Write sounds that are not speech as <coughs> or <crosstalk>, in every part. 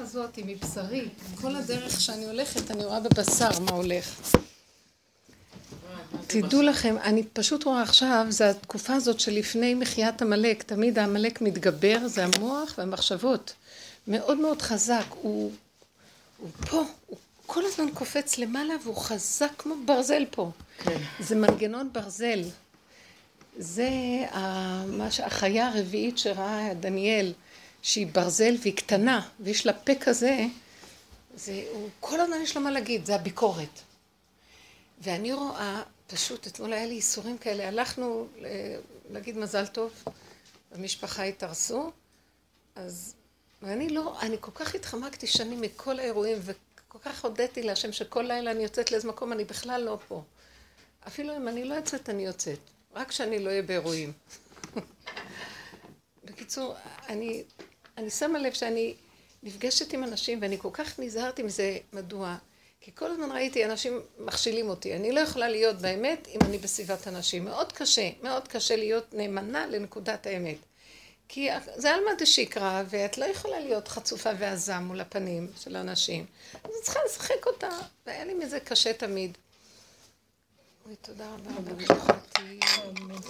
הדרך הזאת היא מבשרי. כל הדרך שאני הולכת, אני רואה בבשר מה הולך. תדעו לכם, אני פשוט רואה עכשיו, זה התקופה הזאת שלפני מחיית עמלק, תמיד העמלק מתגבר, זה המוח והמחשבות. מאוד מאוד חזק, הוא, הוא פה, הוא כל הזמן קופץ למעלה והוא חזק כמו ברזל פה. כן. זה מנגנון ברזל. זה המש, החיה הרביעית שראה דניאל, שהיא ברזל והיא קטנה, ויש לה פה כזה, זה, הוא, כל הזמן יש לו מה להגיד, זה הביקורת. ואני רואה, פשוט, אתמול היה לי ייסורים כאלה, הלכנו להגיד מזל טוב, המשפחה התארסו, אז, ואני לא, אני כל כך התחמקתי שנים מכל האירועים, וכל כך הודיתי להשם שכל לילה אני יוצאת לאיזה מקום, אני בכלל לא פה. אפילו אם אני לא יוצאת, אני יוצאת. רק שאני לא אהיה באירועים. <laughs> בקיצור, אני, אני שמה לב שאני נפגשת עם אנשים, ואני כל כך נזהרתי מזה, מדוע? כי כל הזמן ראיתי אנשים מכשילים אותי. אני לא יכולה להיות באמת אם אני בסביבת אנשים. מאוד קשה, מאוד קשה להיות נאמנה לנקודת האמת. כי זה עלמא דשיקרא, ואת לא יכולה להיות חצופה ועזה מול הפנים של אנשים. אז את צריכה לשחק אותה, והיה לי מזה קשה תמיד. אוי, תודה רבה, ברכתי.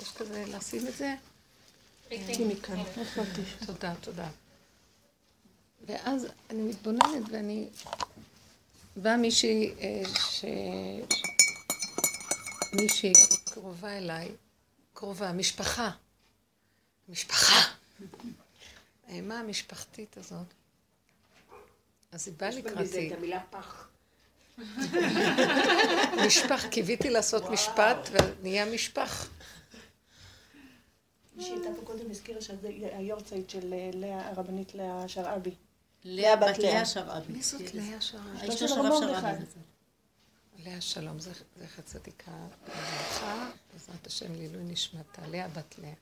יש כזה לשים את זה? תודה, תודה. ואז אני מתבוננת ואני... באה מישהי אה, ש... מישהי קרובה אליי, קרובה, משפחה. משפחה. האימה המשפחתית הזאת. אז היא באה לקראתי. יש בזה את המילה פח. משפח, קיוויתי לעשות משפט ונהיה משפח. מי שהייתה פה קודם הזכירה שזה היורצייט של אה, הרבנית לאה שרעבי. לאה בת לאה שרעבי. מי זאת לאה שרעבי? אשתו של הרב שרעבי. לאה שלום, זכר צדיקה לברכה, בעזרת השם לעילוי נשמתה, לאה בת לאה.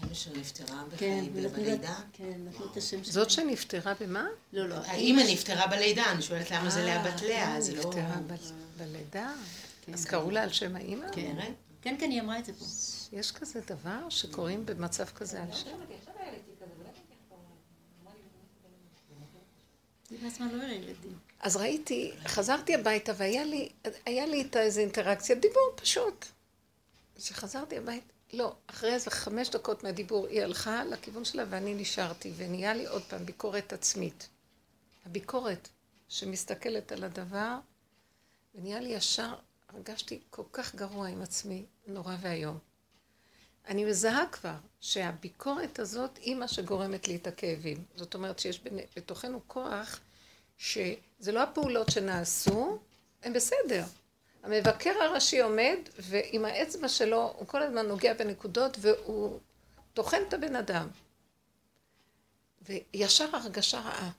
האמא שנפטרה כן, בלידה? כן, נתנו את השם זאת שנפטרה במה? לא, לא. האמא נפטרה בלידה, אני שואלת למה זה לאה בת לאה, זה לא... נפטרה בלידה? כן. אז קראו לה על שם האמא? כן, כן, כן, היא אמרה את זה פה. יש כזה דבר שקוראים במצב כזה על שם? לא אז ראיתי, חזרתי הביתה והיה לי, לי איתה איזו אינטראקציה, דיבור פשוט. כשחזרתי הביתה, לא, אחרי איזה חמש דקות מהדיבור היא הלכה לכיוון שלה ואני נשארתי, ונהיה לי עוד פעם ביקורת עצמית. הביקורת שמסתכלת על הדבר, ונהיה לי ישר, הרגשתי כל כך גרוע עם עצמי, נורא ואיום. אני מזהה כבר שהביקורת הזאת היא מה שגורמת לי את הכאבים. זאת אומרת שיש בתוכנו כוח שזה לא הפעולות שנעשו, הן בסדר. המבקר הראשי עומד, ועם האצבע שלו הוא כל הזמן נוגע בנקודות, והוא טוחן את הבן אדם. וישר הרגשה רעה.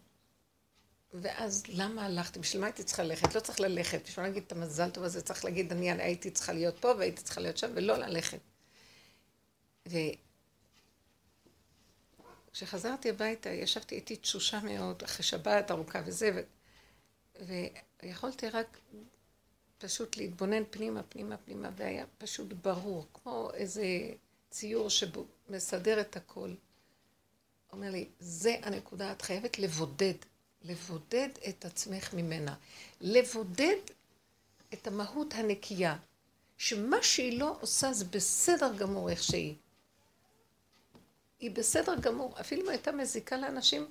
ואז למה הלכתי? בשביל מה הייתי צריכה ללכת? לא צריך ללכת. בשביל להגיד את המזל טוב הזה, צריך להגיד, אני הייתי צריכה להיות פה והייתי צריכה להיות שם, ולא ללכת. וכשחזרתי הביתה, ישבתי, הייתי תשושה מאוד, אחרי שבת ארוכה וזה, ו... ויכולתי רק פשוט להתבונן פנימה, פנימה, פנימה, והיה פשוט ברור, כמו איזה ציור שמסדר את הכל. אומר לי, זה הנקודה, את חייבת לבודד, לבודד את עצמך ממנה. לבודד את המהות הנקייה, שמה שהיא לא עושה זה בסדר גמור איך שהיא. היא בסדר גמור, אפילו אם הייתה מזיקה לאנשים,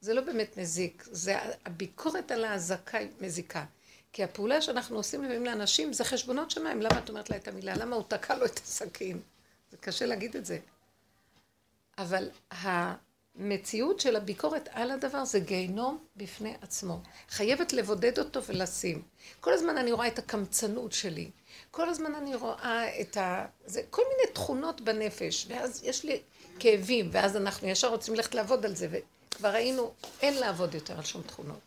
זה לא באמת מזיק, זה הביקורת על האזעקה מזיקה. כי הפעולה שאנחנו עושים לפעמים לאנשים זה חשבונות שמיים. למה את אומרת לה את המילה? למה הוא תקע לו את הסכין? זה קשה להגיד את זה. אבל המציאות של הביקורת על הדבר זה גיהנום בפני עצמו. חייבת לבודד אותו ולשים. כל הזמן אני רואה את הקמצנות שלי. כל הזמן אני רואה את ה... זה כל מיני תכונות בנפש. ואז יש לי כאבים, ואז אנחנו ישר רוצים ללכת לעבוד על זה. וכבר ראינו, אין לעבוד יותר על שום תכונות.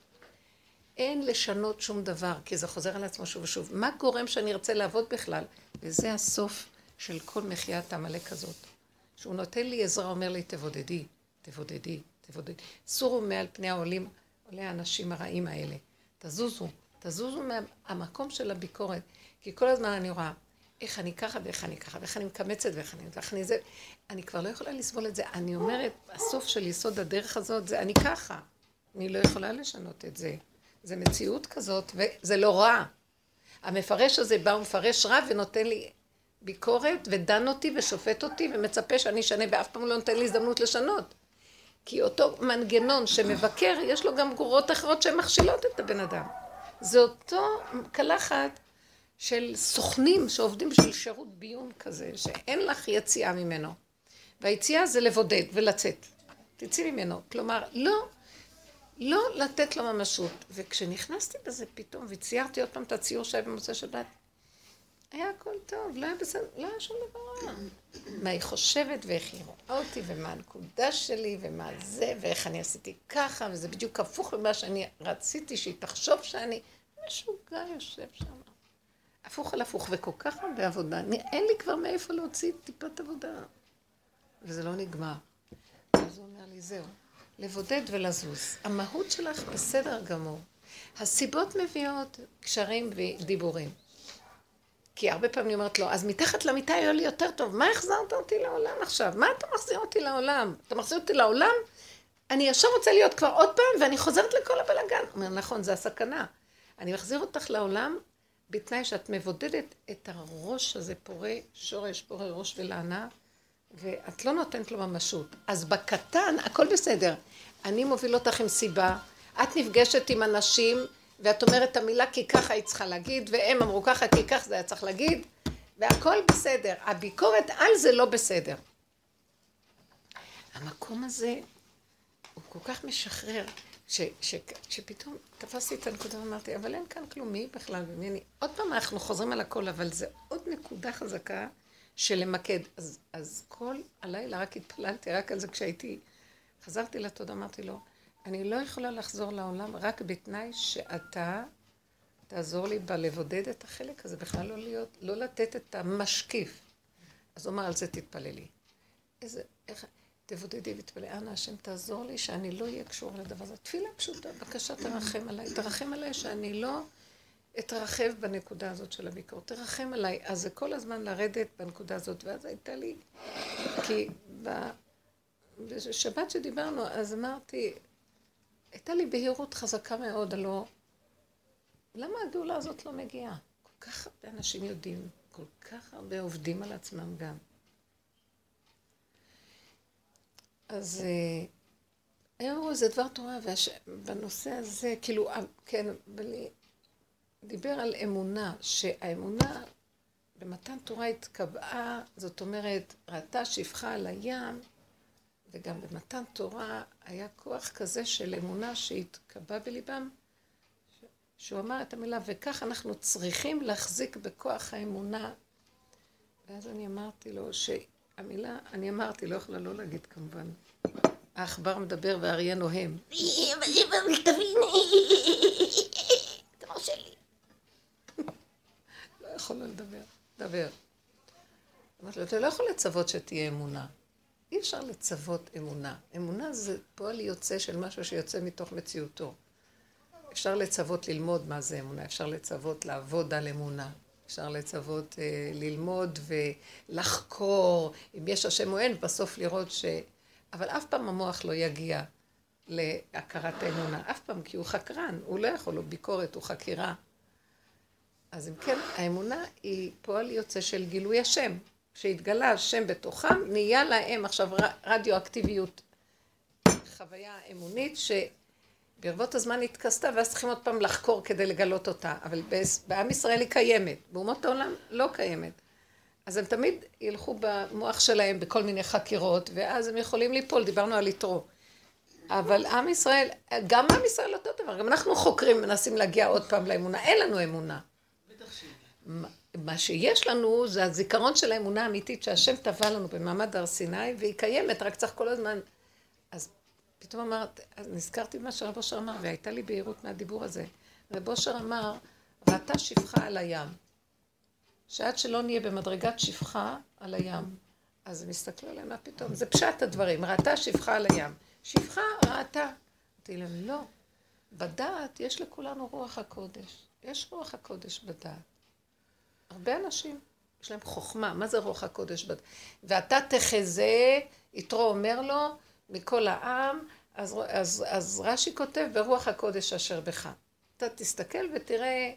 אין לשנות שום דבר, כי זה חוזר על עצמו שוב ושוב. מה גורם שאני ארצה לעבוד בכלל? וזה הסוף של כל מחיית העמלק הזאת. שהוא נותן לי עזרה, אומר לי, תבודדי, תבודדי, תבודדי. סורו מעל פני העולים, עולי האנשים הרעים האלה. תזוזו, תזוזו מהמקום של הביקורת. כי כל הזמן אני רואה איך אני ככה ואיך אני ככה, ואיך אני מקמצת ואיך אני, ואיך אני זה. אני כבר לא יכולה לסבול את זה. אני אומרת, הסוף של יסוד הדרך הזאת זה אני ככה. אני לא יכולה לשנות את זה. זה מציאות כזאת, וזה לא רע. המפרש הזה בא ומפרש רע ונותן לי ביקורת, ודן אותי ושופט אותי, ומצפה שאני אשנה, ואף פעם לא נותן לי הזדמנות לשנות. כי אותו מנגנון שמבקר, יש לו גם גרורות אחרות שהן מכשילות את הבן אדם. זה אותו קלחת של סוכנים שעובדים בשביל שירות ביון כזה, שאין לך יציאה ממנו. והיציאה זה לבודד ולצאת. תצאי ממנו. כלומר, לא, לא לתת לו ממשות. וכשנכנסתי בזה פתאום, וציירתי עוד פעם את הציור שהיה במוצאי שבת, היה הכל טוב, לא היה בסדר, לא היה שום דבר רע. מה היא חושבת ואיך היא רואה אותי, ומה הנקודה שלי, ומה זה, ואיך אני עשיתי ככה, וזה בדיוק הפוך ממה שאני רציתי שהיא תחשוב שאני... משוגע יושב שם. הפוך על הפוך, וכל כך הרבה עבודה. אני, אין לי כבר מאיפה להוציא טיפת עבודה. וזה לא נגמר. אז הוא אומר לי, זהו, לבודד ולזוז. המהות שלך בסדר גמור. הסיבות מביאות קשרים ודיבורים. כי הרבה פעמים אני אומרת לו, אז מתחת למיטה יהיה לי יותר טוב, מה החזרת אותי לעולם עכשיו? מה אתה מחזיר אותי לעולם? אתה מחזיר אותי לעולם? אני ישר רוצה להיות כבר עוד פעם, ואני חוזרת לכל הבלאגן. הוא אומר, נכון, זה הסכנה. אני מחזיר אותך לעולם בתנאי שאת מבודדת את הראש הזה פורה שורש, פורה ראש ולענה, ואת לא נותנת לו ממשות. אז בקטן, הכל בסדר. אני מוביל אותך עם סיבה, את נפגשת עם אנשים, ואת אומרת את המילה כי ככה היא צריכה להגיד, והם אמרו ככה כי כך זה היה צריך להגיד, והכל בסדר. הביקורת על זה לא בסדר. המקום הזה הוא כל כך משחרר. ש, ש, שפתאום תפסתי את הנקודה ואמרתי, אבל אין כאן כלום, מי בכלל ומי אני? עוד פעם אנחנו חוזרים על הכל, אבל זה עוד נקודה חזקה של למקד. אז, אז כל הלילה רק התפללתי רק על זה כשהייתי, חזרתי לתודה, אמרתי לו, אני לא יכולה לחזור לעולם רק בתנאי שאתה תעזור לי בלבודד את החלק הזה, בכלל לא להיות, לא לתת את המשקיף. אז הוא אמר, על זה תתפללי. איזה, איך... תבודדי ותפלא, אנא השם תעזור לי שאני לא אהיה קשור לדבר הזה. תפילה פשוטה, בבקשה תרחם עליי. תרחם עליי שאני לא אתרחב בנקודה הזאת של הביקורת. תרחם עליי. אז זה כל הזמן לרדת בנקודה הזאת. ואז הייתה לי, כי בשבת שדיברנו, אז אמרתי, הייתה לי בהירות חזקה מאוד, הלא, למה הגאולה הזאת לא מגיעה? כל כך הרבה אנשים יודעים, כל כך הרבה עובדים על עצמם גם. אז אמרו איזה דבר תורה, ובנושא הזה, כאילו, אה, כן, בלי, דיבר על אמונה, שהאמונה במתן תורה התקבעה, זאת אומרת, ראתה שפחה על הים, וגם במתן תורה היה כוח כזה של אמונה שהתקבע בליבם, שהוא אמר את המילה, וכך אנחנו צריכים להחזיק בכוח האמונה. ואז אני אמרתי לו, ש... המילה, אני אמרתי, לא יכולה לא להגיד כמובן. העכבר מדבר והאריה נוהם. לא יכולה לדבר, דבר. אמרתי לו, אתה לא יכול לצוות שתהיה אמונה. אי אפשר לצוות אמונה. אמונה זה פועל יוצא של משהו שיוצא מתוך מציאותו. אפשר לצוות ללמוד מה זה אמונה, אפשר לצוות לעבוד על אמונה. אפשר לצוות אה, ללמוד ולחקור, אם יש השם או אין, בסוף לראות ש... אבל אף פעם המוח לא יגיע להכרת האמונה, אף פעם, כי הוא חקרן, הוא לא יכול, הוא ביקורת, הוא חקירה. אז אם כן, האמונה היא פועל יוצא של גילוי השם. כשהתגלה השם בתוכם, נהיה להם עכשיו רדיואקטיביות, חוויה אמונית, ש... ברבות הזמן התכסתה, ואז צריכים עוד פעם לחקור כדי לגלות אותה. אבל בעם ישראל היא קיימת, באומות העולם לא קיימת. אז הם תמיד ילכו במוח שלהם בכל מיני חקירות, ואז הם יכולים ליפול, דיברנו על יתרו. אבל עם ישראל, גם עם ישראל אותו דבר, גם אנחנו חוקרים, מנסים להגיע עוד פעם לאמונה, אין לנו אמונה. מה שיש לנו זה הזיכרון של האמונה האמיתית שהשם טבע לנו במעמד הר סיני, והיא קיימת, רק צריך כל הזמן. פתאום אמרת, נזכרתי במה שרב אושר אמר, והייתה לי בהירות מהדיבור הזה. רב אושר אמר, ראתה שפחה על הים. שעד שלא נהיה במדרגת שפחה על הים, אז הם הסתכלו עליהם, מה פתאום? זה פשט הדברים, ראתה שפחה על הים. שפחה ראתה. אמרתי להם, לא. בדעת יש לכולנו רוח הקודש. יש רוח הקודש בדעת. הרבה אנשים, יש להם חוכמה. מה זה רוח הקודש בדעת? ואתה תחזה, יתרו אומר לו, מכל העם, אז, אז, אז רש"י כותב ברוח הקודש אשר בך. אתה תסתכל ותראה,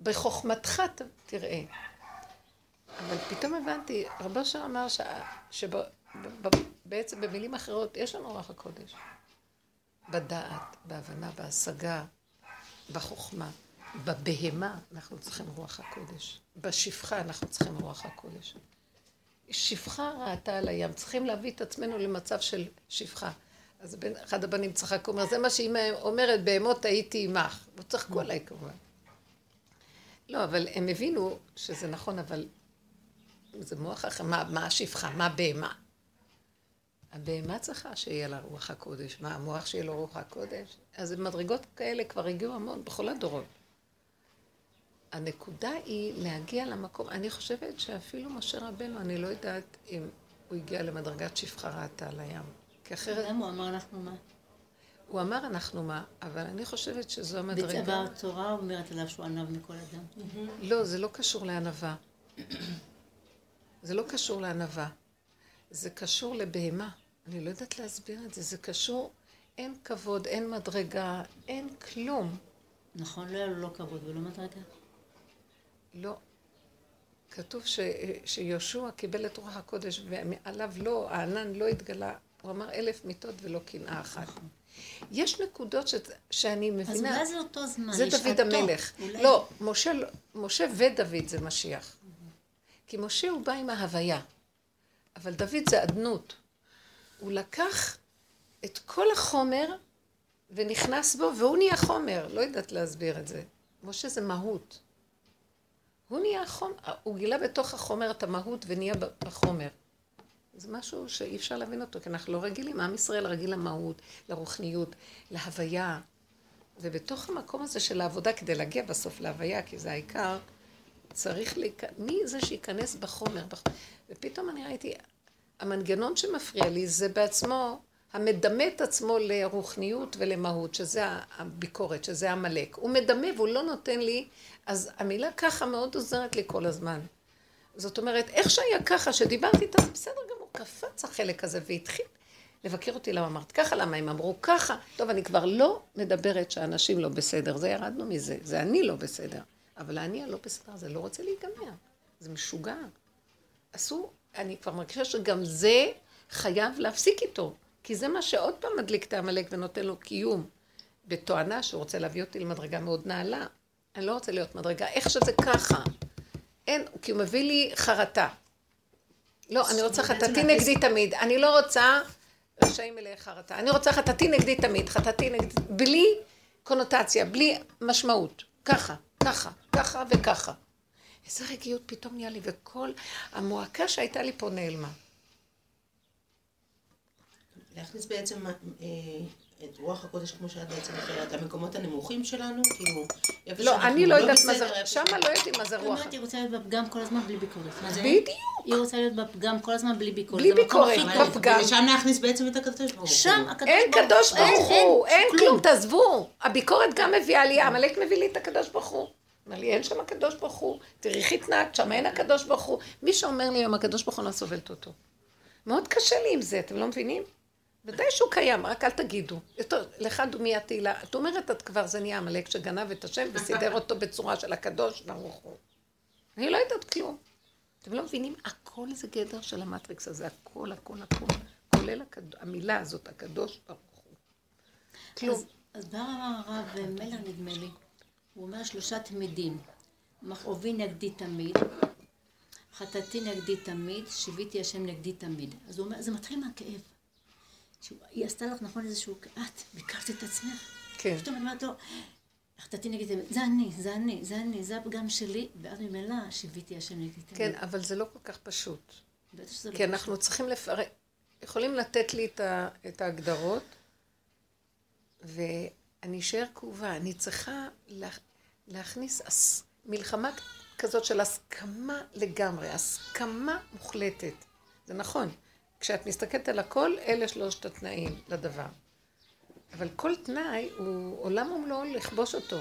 בחוכמתך תראה. אבל פתאום הבנתי, רבו אשר אמר שבעצם במילים אחרות יש לנו רוח הקודש. בדעת, בהבנה, בהשגה, בחוכמה. בבהמה אנחנו צריכים רוח הקודש. בשפחה אנחנו צריכים רוח הקודש. שפחה ראתה על הים, צריכים להביא את עצמנו למצב של שפחה. אז אחד הבנים צחק, הוא אומר, זה מה שאמא אומרת, בהמות הייתי עמך. וצחקו עליי כמובן. לא, אבל הם הבינו שזה נכון, אבל זה מוח אחר, מה, מה השפחה, מה בהמה? הבהמה צריכה שיהיה לה רוח הקודש. מה, המוח שיהיה לו רוח הקודש? אז מדרגות כאלה כבר הגיעו המון, בכל הדורות. הנקודה היא להגיע למקום, אני חושבת שאפילו משה רבנו, אני לא יודעת אם הוא הגיע למדרגת שפחה ראתה על הים. כי אחרת... למה הוא אמר אנחנו מה? הוא אמר אנחנו מה, אבל אני חושבת שזו המדרגה... בצבא התורה אומרת עליו שהוא ענב מכל אדם. לא, זה לא קשור לענווה. זה לא קשור לענווה. זה קשור לבהמה. אני לא יודעת להסביר את זה. זה קשור, אין כבוד, אין מדרגה, אין כלום. נכון, לא היה לו לא כבוד ולא מדרגה. לא. כתוב ש, שיהושע קיבל את רוח הקודש ועליו לא, הענן לא התגלה. הוא אמר אלף מיטות ולא קנאה אחת. יש נקודות ש, שאני מבינה... אז אולי זה אותו זמן, זה דוד המלך. אולי... לא, משה, משה ודוד זה משיח. כי משה הוא בא עם ההוויה, אבל דוד זה אדנות. הוא לקח את כל החומר ונכנס בו, והוא נהיה חומר. לא יודעת להסביר את זה. משה זה מהות. הוא נהיה החומר, הוא גילה בתוך החומר את המהות ונהיה בחומר. זה משהו שאי אפשר להבין אותו, כי אנחנו לא רגילים. עם ישראל רגיל למהות, לרוחניות, להוויה. ובתוך המקום הזה של העבודה, כדי להגיע בסוף להוויה, כי זה העיקר, צריך להיכ... מי זה שייכנס בחומר? בח... ופתאום אני ראיתי, המנגנון שמפריע לי זה בעצמו המדמה את עצמו לרוחניות ולמהות, שזה הביקורת, שזה עמלק. הוא מדמה והוא לא נותן לי, אז המילה ככה מאוד עוזרת לי כל הזמן. זאת אומרת, איך שהיה ככה, שדיברתי איתה, זה בסדר גמור, קפץ החלק הזה והתחיל לבקר אותי למה אמרת ככה, למה הם אמרו ככה. טוב, אני כבר לא מדברת שאנשים לא בסדר, זה ירדנו מזה, זה אני לא בסדר. אבל אני הלא בסדר, זה לא רוצה להיגמר, זה משוגע. אסור, אני כבר מרגישה שגם זה חייב להפסיק איתו. כי זה מה שעוד פעם מדליק את העמלק ונותן לו קיום. בתואנה שהוא רוצה להביא אותי למדרגה מאוד נעלה. אני לא רוצה להיות מדרגה, איך שזה ככה. אין, כי הוא מביא לי חרטה. לא, אני רוצה חטאתי נגדי תמיד. אני לא רוצה רשעים מלאי חרטה. אני רוצה חטאתי נגדי תמיד, חטאתי נגדי, בלי קונוטציה, בלי משמעות. ככה, ככה, ככה וככה. איזה רגיעות פתאום נהיה לי, וכל המועקה שהייתה לי פה נעלמה. להכניס בעצם אה, את רוח הקודש, כמו שאת בעצם אחרת, המקומות הנמוכים שלנו, כאילו... לא, אני לא יודעת מה זה, שמה לא יודעת מה זה רוח. היא רוצה להיות בפגם כל הזמן בלי ביקורת. בדיוק. היא רוצה להיות בפגם כל הזמן בלי ביקורת. בלי ביקורת, בפגם. ושם להכניס בעצם את הקדוש ברוך הוא. שם הקדוש ברוך הוא. אין קדוש ברוך הוא, אין כלום, תעזבו. הביקורת גם מביאה לי, עמלק מביא לי את הקדוש ברוך הוא. אומר לי, אין שם הקדוש ברוך הוא, תראי איך התנהגת, שם אין הקדוש ברוך הוא. מי שאומר לי היום הקדוש ברוך הוא לא סובלת אותו. מאוד קשה לי עם זה, אתם לא מבינים? ודאי שהוא קיים, רק אל תגידו. יותר, לך דומי התהילה. את אומרת, את כבר זה נהיה עמלק שגנב את השם וסידר אותו בצורה של הקדוש ברוך הוא. אני לא יודעת כלום. אתם לא מבינים? הכל זה גדר של המטריקס הזה, הכל, הכל, הכל. כולל הקד... המילה הזאת, הקדוש ברוך הוא. כלום. אז, אמר הרב מלר, נדמה לי? הוא אומר שלושה תמידים. מכאובי נגדי תמיד, חטאתי נגדי תמיד, שיוויתי השם נגדי תמיד. אז הוא אומר, זה מתחיל מהכאב. היא עשתה לך נכון איזשהו, את ביקרת את עצמך. כן. פתאום אני אומרת לו, חטאתי נגד זה, זה אני, זה אני, זה אני, זה הפגם שלי, ואז ממילא שיוויתי השם נגד תמיד. כן, אבל זה לא כל כך פשוט. בטח שזה לא כי אנחנו צריכים לפרק, יכולים לתת לי את ההגדרות, ואני אשאר כאובה. אני צריכה להכניס מלחמה כזאת של הסכמה לגמרי, הסכמה מוחלטת. זה נכון. כשאת מסתכלת על הכל, אלה שלושת התנאים לדבר. אבל כל תנאי הוא עולם ומלואו לכבוש אותו.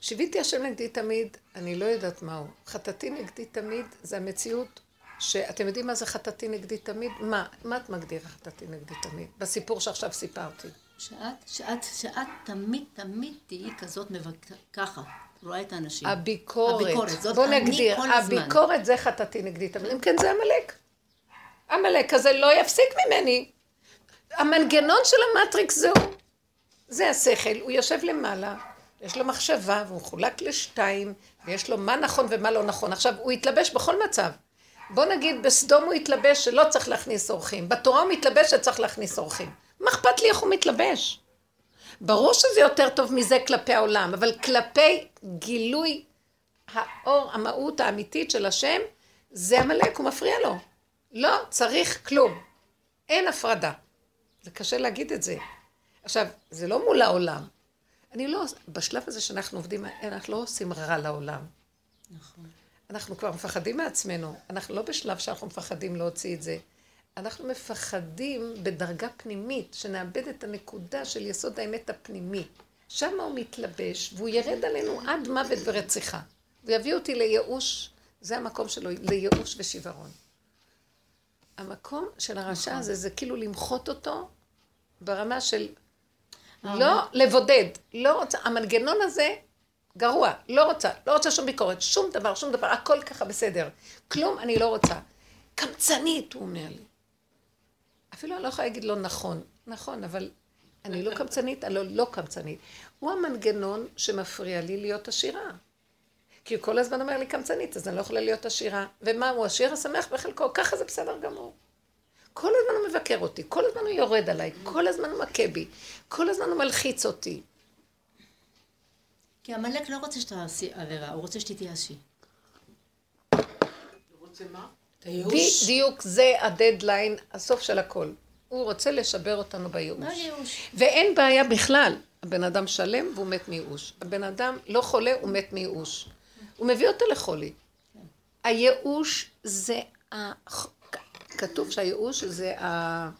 שיוויתי השם נגדי תמיד, אני לא יודעת מהו. חטאתי נגדי תמיד, זה המציאות שאתם יודעים מה זה חטאתי נגדי תמיד? מה? מה את מגדירה חטאתי נגדי תמיד? בסיפור שעכשיו סיפרתי. שאת, שאת, שאת תמיד, תמיד תהיי כזאת מבק... ככה, רואה את האנשים. הביקורת. הביקורת, זאת בוא אני נגדיר, כל הזמן. הביקורת זה חטאתי נגדי תמיד. אם כן, זה עמלק. עמלק הזה לא יפסיק ממני. המנגנון של המטריקס זהו. זה השכל, הוא יושב למעלה, יש לו מחשבה, והוא מחולק לשתיים, ויש לו מה נכון ומה לא נכון. עכשיו, הוא יתלבש בכל מצב. בוא נגיד, בסדום הוא יתלבש שלא צריך להכניס אורחים. בתורה הוא מתלבש שצריך להכניס אורחים. מה אכפת לי איך הוא מתלבש? ברור שזה יותר טוב מזה כלפי העולם, אבל כלפי גילוי האור, המהות האמיתית של השם, זה עמלק, הוא מפריע לו. לא צריך כלום. אין הפרדה. זה קשה להגיד את זה. עכשיו, זה לא מול העולם. אני לא, בשלב הזה שאנחנו עובדים, אנחנו לא עושים רע לעולם. נכון. אנחנו כבר מפחדים מעצמנו. אנחנו לא בשלב שאנחנו מפחדים להוציא את זה. אנחנו מפחדים בדרגה פנימית, שנאבד את הנקודה של יסוד האמת הפנימי. שם הוא מתלבש, והוא ירד עלינו עד מוות ורציחה. ויביא אותי לייאוש, זה המקום שלו, לייאוש ושברון. המקום של הרשע הזה, זה כאילו למחות אותו ברמה של לא לבודד, לא רוצה, המנגנון הזה גרוע, לא רוצה, לא רוצה שום ביקורת, שום דבר, שום דבר, הכל ככה בסדר. כלום אני לא רוצה. קמצנית, הוא אומר לי. אפילו אני לא יכולה להגיד לא נכון. נכון, אבל אני לא קמצנית, אני לא, לא קמצנית. הוא המנגנון שמפריע לי להיות עשירה. כי הוא כל הזמן אומר לי קמצנית, אז אני לא יכולה להיות עשירה. ומה, הוא עשיר השמח בחלקו, ככה זה בסדר גמור. כל הזמן הוא מבקר אותי, כל הזמן הוא יורד עליי, כל הזמן הוא מכה בי, כל הזמן הוא מלחיץ אותי. כי עמלק לא רוצה שתעשי עבירה, הוא רוצה שתתייאשי. רוצה מה? בדיוק זה הדדליין, הסוף של הכל. הוא רוצה לשבר אותנו בייאוש. מה ייאוש? ואין בעיה בכלל. הבן אדם שלם והוא מת מייאוש. הבן אדם לא חולה, הוא מת מייאוש. הוא מביא אותו לחולי. הייאוש זה ה... כתוב שהייאוש זה ה...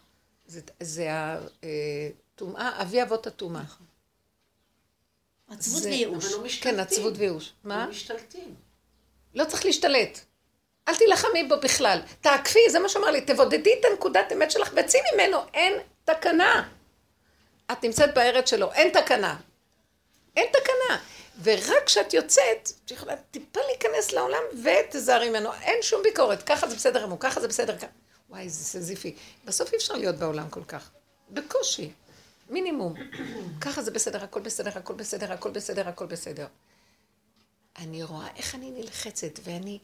זה, זה הטומאה, אבי אבות הטומאה. עצבות זה- וייאוש. אבל לא משתלטים. כן, עצבות וייאוש. מה? לא משתלטים. לא צריך להשתלט. אל תילחמי בו בכלל. תעקפי, זה מה שאמר לי, תבודדי את הנקודת אמת שלך וצאי ממנו, אין תקנה. את נמצאת בארץ שלו, אין תקנה. אין תקנה. ורק כשאת יוצאת, את יכולה טיפה להיכנס לעולם ותזהרי ממנו. אין שום ביקורת, ככה זה בסדר גמור, ככה זה בסדר ככה. וואי, זה סיזיפי. בסוף אי אפשר להיות בעולם כל כך. בקושי. מינימום. ככה זה בסדר, הכל בסדר, הכל בסדר, הכל בסדר, הכל בסדר. אני רואה איך אני נלחצת, ואני...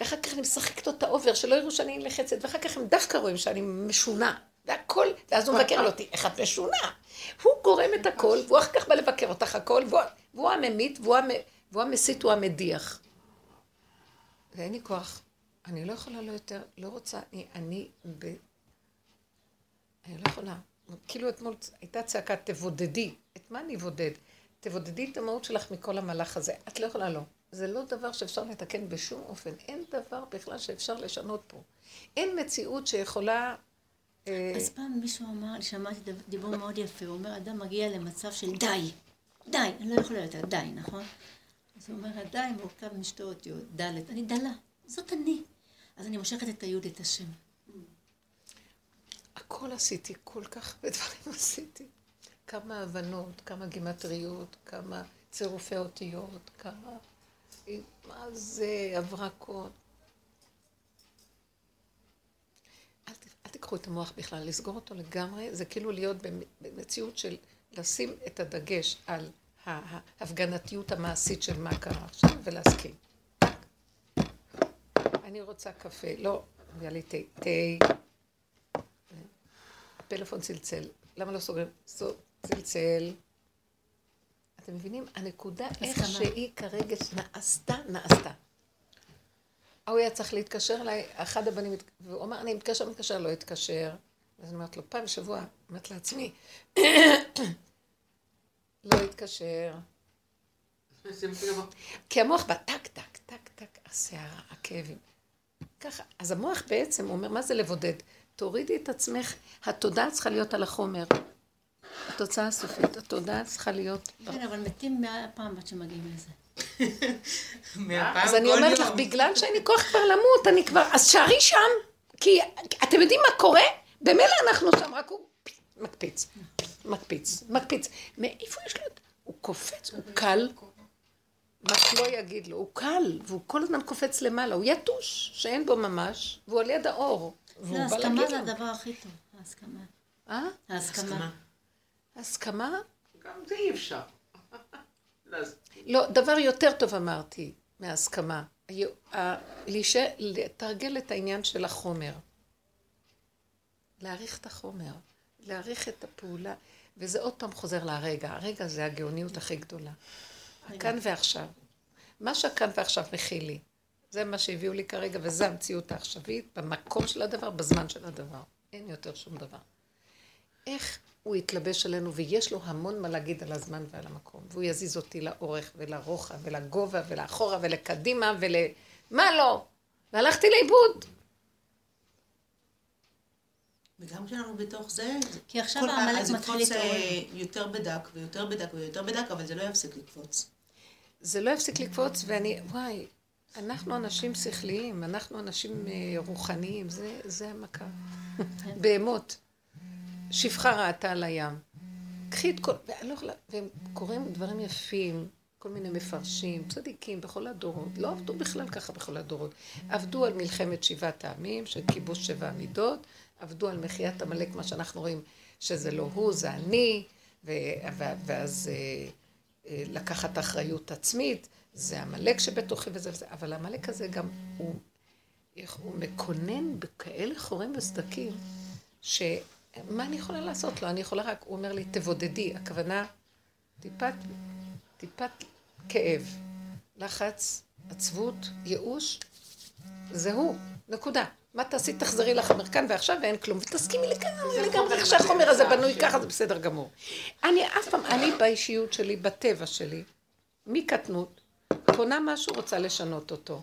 ואחר כך אני משחקת אותה over, שלא יראו שאני נלחצת, ואחר כך הם דווקא רואים שאני משונה. והכל, ואז הוא מבקר אותי, איך את משונה? הוא גורם את הכל, והוא אחר כך בא לבקר אותך הכל, והוא, והוא הממית, והוא, המ, והוא המסית, הוא המדיח. ואין לי כוח. אני לא יכולה לא יותר, לא רוצה, אני, אני ב... אני לא יכולה. כאילו אתמול הייתה צעקה, תבודדי. את מה אני אבודד? תבודדי את המהות שלך מכל המהלך הזה. את לא יכולה לא. זה לא דבר שאפשר לתקן בשום אופן. אין דבר בכלל שאפשר לשנות פה. אין מציאות שיכולה... אה, אז פעם מישהו אמר, שמעתי דיבור מאוד יפה, הוא אומר, אדם מגיע למצב של די, די, אני לא יכולה יותר, די, נכון? אז הוא אומר, די מורכב משתי אותיות, ד', אני דלה, זאת אני. אז אני מושכת את היוד, את השם. הכל עשיתי, כל כך הרבה דברים <laughs> עשיתי. כמה הבנות, כמה גימטריות, כמה צירופי אותיות, כמה... מה זה הברקות. אל, ת- אל תיקחו את המוח בכלל, לסגור אותו לגמרי, זה כאילו להיות במ- במציאות של לשים את הדגש על ההפגנתיות המעשית של מה קרה עכשיו ולהסכים. אני רוצה קפה, לא, היה לי תה, תה. הפלאפון צלצל. למה לא סוגרים? סו- צלצל. אתם מבינים? הנקודה איך. שהיא כרגע נעשתה, נעשתה. ההוא היה צריך להתקשר אליי, אחד הבנים, והוא אמר, אני מתקשר, מתקשר, לא התקשר. אז אני אומרת לו, פעם בשבוע, אומרת לעצמי, <coughs> לא התקשר. כי המוח בא טק, טק, טק, טק, הסערה, הכאבים. ככה. אז המוח בעצם אומר, מה זה לבודד? תורידי את עצמך, התודעה צריכה להיות על החומר. התוצאה הסופית, התודעה צריכה להיות... כן, אבל מתים מאה פעם עד שמגיעים לזה. <laughs> אז אני אומרת. לך, בגלל שאין לי כוח כבר למות, אני כבר... אז שערי שם, כי אתם יודעים מה קורה? במילא אנחנו שם, רק הוא מקפיץ, מקפיץ, מקפיץ. מאיפה יש לו את... הוא קופץ, הוא קל. מה שלא יגיד לו, הוא קל, והוא כל הזמן קופץ למעלה, הוא יתוש, שאין בו ממש, והוא על יד האור. זה הסכמה זה. הדבר הכי טוב, ההסכמה. אה? ההסכמה. הסכמה? גם זה אי אפשר. <laughs> לא, דבר יותר טוב אמרתי מהסכמה. היו- ה- להישאר- לתרגל את העניין של החומר. להעריך את החומר, להעריך את הפעולה, וזה עוד פעם חוזר לרגע. הרגע זה הגאוניות הכי גדולה. הכאן ועכשיו. מה שהכאן ועכשיו מכיל לי, זה מה שהביאו לי כרגע, וזו המציאות העכשווית, במקום של הדבר, בזמן של הדבר. אין יותר שום דבר. איך הוא יתלבש עלינו, ויש לו המון מה להגיד על הזמן ועל המקום, והוא יזיז אותי לאורך ולרוחב ולגובה ולאחורה ולקדימה ול... מה לא? והלכתי לאיבוד. וגם כשאנחנו בתוך זה, כי עכשיו העמלק אז מתחיל יקפוץ, להתעורר. אה, יותר בדק ויותר בדק ויותר בדק, אבל זה לא יפסיק לקפוץ. זה לא יפסיק לקפוץ, ואני, וואי, אנחנו אנשים שכליים, אנחנו אנשים אה, רוחניים, זה, זה המכה. <laughs> בהמות. שפחה ראתה על הים. קחי את כל... ואני לא יכולה... והם קוראים דברים יפים, כל מיני מפרשים, צדיקים בכל הדורות. לא עבדו בכלל ככה בכל הדורות. עבדו על מלחמת שבעת העמים, של כיבוש שבע המידות, עבדו על מחיית עמלק, מה שאנחנו רואים שזה לא הוא, זה אני, ו... ו... ואז אה, אה, לקחת אחריות עצמית, זה עמלק שבתוכי וזה וזה, אבל העמלק הזה גם, הוא, הוא מקונן בכאלה חורים וסדקים, שמה אני יכולה לעשות לו? אני יכולה רק, הוא אומר לי, תבודדי, הכוונה, טיפת, טיפת כאב, לחץ, עצבות, ייאוש, זה הוא, נקודה. מה תעשי? תחזרי לך למרכן ועכשיו ואין כלום, ותסכימי לגמרי, לגמרי, איך שהחומר הזה בנוי ככה, זה בסדר גמור. אני אף פעם, אני באישיות שלי, בטבע שלי, מקטנות, קונה משהו, רוצה לשנות אותו.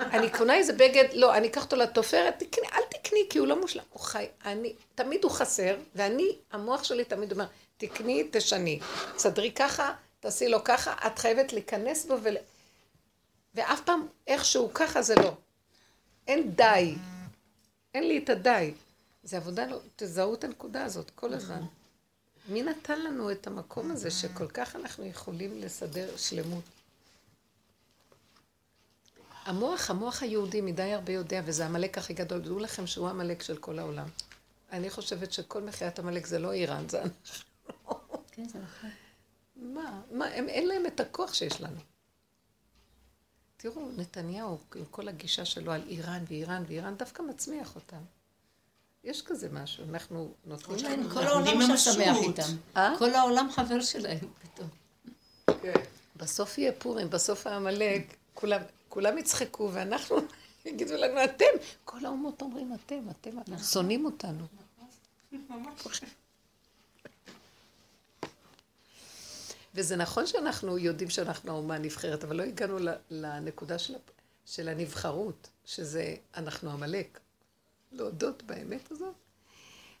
אני קונה איזה בגד, לא, אני אקח אותו לתופרת, תקני, אל תקני, כי הוא לא מושלם. הוא חי, אני, תמיד הוא חסר, ואני, המוח שלי תמיד אומר, תקני, תשני. תסדרי ככה, תעשי לו ככה, את חייבת להיכנס בו ול... ואף פעם, איכשהו ככה זה לא. אין די. אין לי את הדי. זה עבודה, לא, תזהו את הנקודה הזאת כל הזמן. מי נתן לנו את המקום הזה שכל כך אנחנו יכולים לסדר שלמות? המוח, המוח היהודי מדי הרבה יודע, וזה עמלק הכי גדול. דעו לכם שהוא עמלק של כל העולם. אני חושבת שכל מחיית עמלק זה לא איראן, זה אנחנו. כן, זה נכון. מה? מה? הם, אין להם את הכוח שיש לנו. תראו, נתניהו, עם כל הגישה שלו על איראן ואיראן ואיראן, דווקא מצמיח אותם. יש כזה משהו, אנחנו נותנים להם... כל אנחנו העולם עכשיו שמח. איתם. אה? כל העולם חבר שלהם פתאום. כן. בסוף יהיה פורים, בסוף העמלק, כולם, כולם יצחקו, ואנחנו, <laughs> יגידו לנו, אתם. כל האומות אומרים, אתם, אתם, שונאים אותנו. וזה נכון שאנחנו יודעים שאנחנו האומה הנבחרת, אבל לא הגענו ל- לנקודה של, של הנבחרות, שזה אנחנו עמלק. להודות באמת הזאת.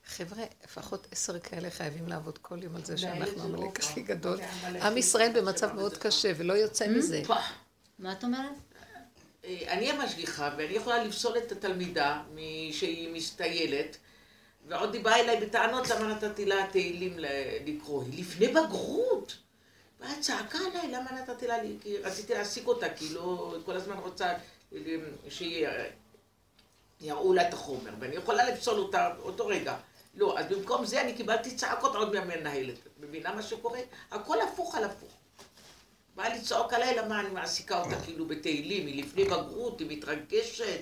חבר'ה, לפחות עשר כאלה חייבים לעבוד כל יום על זה שאנחנו העמלק הכי גדול. עם ישראל במצב מאוד קשה ולא יוצא מזה. מה את אומרת? אה, אני המשגיחה, ואני יכולה לפסול את התלמידה מ- שהיא מסטיילת, ועוד היא באה אליי בטענות למה נתתי לה תהילים ל- לקרוא. היא לפני בגרות. ואת צעקה עליי, למה נתתי לה, ל- כי רציתי להעסיק אותה, כי לא, כל הזמן רוצה אה, שיראו לה את החומר, ואני יכולה לפסול אותה אותו רגע. לא, אז במקום זה אני קיבלתי צעקות עוד מהמנהלת. את מבינה מה שקורה? הכל הפוך על הפוך. באה לצעוק עליי למה אני מעסיקה אותה כאילו בתהילים, היא לפני בגרות, היא מתרגשת.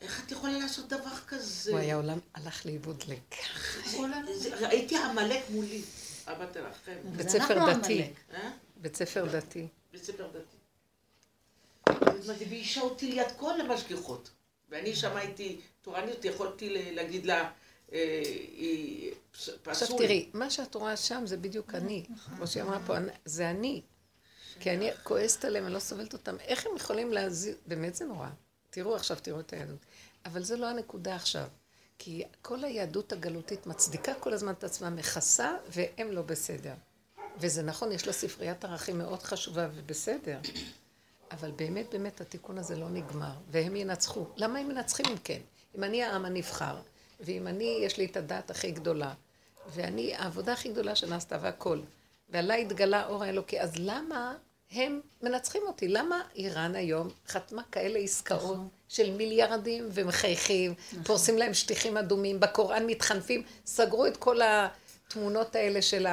איך את יכולה לעשות דבר כזה? וואי, העולם הלך לאיבוד לגמרי. זה- ראיתי עמלק מולי, אבא תרחם. בית ספר דתי. אה? בית ספר דתי. בית ספר דתי. אז היא ביישה אותי ליד כל המשגיחות. ואני שם הייתי תורנית, יכולתי ל- להגיד לה, אה, פסול. עכשיו תראי, מה שאת רואה שם זה בדיוק אני. כמו שהיא אמרה פה, אני- זה אני. כי אני כועסת עליהם, אני לא סובלת אותם. איך הם יכולים להזיז... באמת זה נורא. תראו עכשיו, תראו את היהדות. אבל זה לא הנקודה עכשיו. כי כל היהדות הגלותית מצדיקה כל הזמן את עצמה, מכסה, והם לא בסדר. וזה נכון, יש לה ספריית ערכים מאוד חשובה ובסדר, אבל באמת באמת התיקון הזה לא נגמר, והם ינצחו. למה הם מנצחים אם כן? אם אני העם הנבחר, ואם אני, יש לי את הדעת הכי גדולה, ואני, העבודה הכי גדולה שנעשתה והכל, ועליי התגלה אור האלוקי, אז למה הם מנצחים אותי? למה איראן היום חתמה כאלה עסקאות נכון. של מיליארדים ומחייכים, פורסים להם שטיחים אדומים, בקוראן מתחנפים, סגרו את כל התמונות האלה של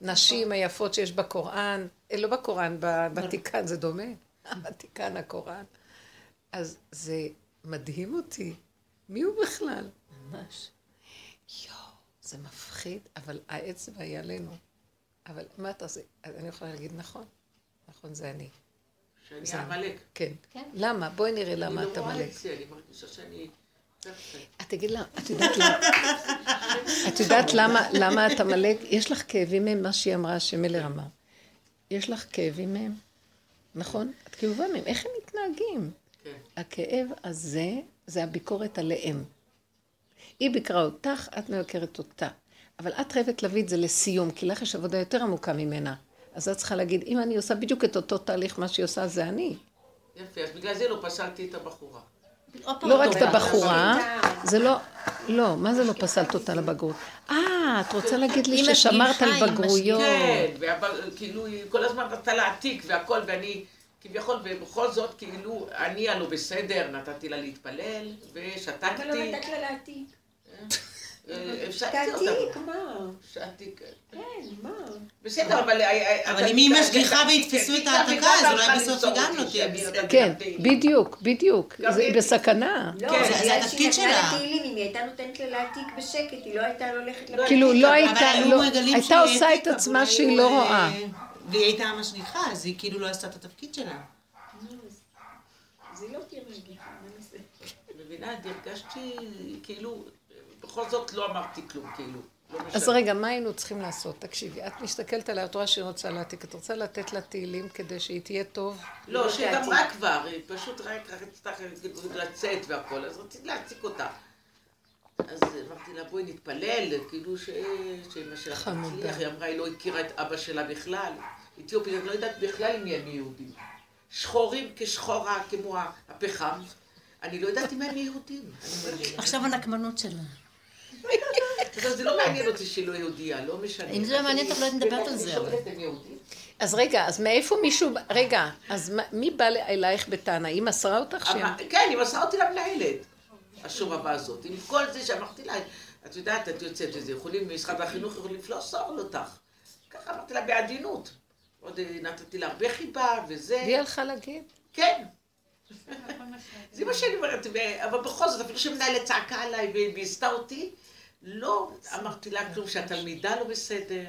הנשים היפות שיש בקוראן, אה, לא בקוראן, בוותיקן, זה דומה, <laughs> הוותיקן, הקוראן. אז זה מדהים אותי. מי הוא בכלל? ממש. יואו, זה מפחיד, אבל העצב היה עלינו. אבל מה אתה עושה? אני יכולה להגיד נכון. נכון, זה אני. שאני עמלק. כן. כן. למה? בואי נראה למה אני אתה לא רואה. את זה, אני מרגישה שאני... את תגיד לה, את יודעת למה? את יודעת למה, למה את עמלק? יש לך כאבים מהם, מה שהיא אמרה, שמלר אמר. יש לך כאבים מהם, נכון? את כאובה מהם, איך הם מתנהגים? כן. הכאב הזה, זה הביקורת עליהם. היא ביקרה אותך, את מבקרת אותה. אבל את חייבת להביא את זה לסיום, כי לך יש עבודה יותר עמוקה ממנה. אז את צריכה להגיד, אם אני עושה בדיוק את אותו תהליך, מה שהיא עושה זה אני. יפה, אז בגלל זה לא פסלתי את הבחורה. לא רק את. הבחורה, זה לא, לא, מה זה לא פסלת אותה לבגרות? אה, את רוצה להגיד לי ששמרת על בגרויות. כן, כאילו היא כל הזמן רצתה להעתיק והכל, ואני כביכול, ובכל זאת, כאילו, אני הלא בסדר, נתתי לה להתפלל, ושתקתי. למה לא נתת לה להעתיק? <laughs> אה, הפסקתי תעתיק, אותה. מה? הפסקתי, כן. כן, מה? בסדר, אבל... אה, אבל אם היא משגיחה ויתפסו את ההעתקה, אז אולי בסוף היא גם לא תהיה בסדר. כן, בדיוק, בדיוק. זה היא- בסכנה. לא, כן, זה התפקיד שלה. אם היא הייתה נותנת לה להעתיק בשקט, היא לא הייתה הולכת ל... כאילו, לא הייתה, לא, הייתה עושה את עצמה שהיא לא אה, רואה. והיא הייתה המשגיחה, אז היא כאילו לא עשתה את התפקיד שלה. אז היא לא תהיה משגיחה, מה נעשה? מבינה, הרגשתי, כאילו, בכל זאת לא אמרתי כלום, כאילו. לא אז. רגע, מה היינו צריכים לעשות? תקשיבי, את מסתכלת עליה, את רואה שהיא רוצה להעתיק, את רוצה לתת לה תהילים כדי שהיא תהיה טוב? לא, לא שהיא. גמרה כבר, היא פשוט רק רצתה לצאת והכל, אז רציתי להעתיק אותה. אז אמרתי לה, בואי נתפלל, כאילו ש- שאמא שלך חמודה. תצליח. היא אמרה, היא לא הכירה את אבא שלה בכלל. אתיופית, אני לא יודעת בכלל אם הם יהודים. שחורים כשחורה, כמו הפחם. אני לא יודעת אם הם יהודים. עכשיו הנקמנות שלה. <laughs> זה לא מעניין אותי שהיא לא יהודייה, לא משנה. אם זה לא מעניין אותך, לא היית מדברת על זה? אז רגע, אז מאיפה מישהו, רגע, אז מי בא אלייך בטענה? היא מסרה אותך. אמר- כן, היא מסרה אותי למנהלת, השובבה הזאת. עם כל זה שאמרתי לה, את יודעת, את יוצאת וזה, יכולים, משרד החינוך יכולים לפסול אותך. ככה אמרתי לה בעדינות. עוד אה, נתתי לה הרבה חיבה וזה. והיא הלכה להגיד? כן. <laughs> זה מה שאני אומרת, אבל בכל זאת, אפילו שמנהלת צעקה עליי ו- והסתה אותי, לא אמרתי לה כלום שהתלמידה לא בסדר.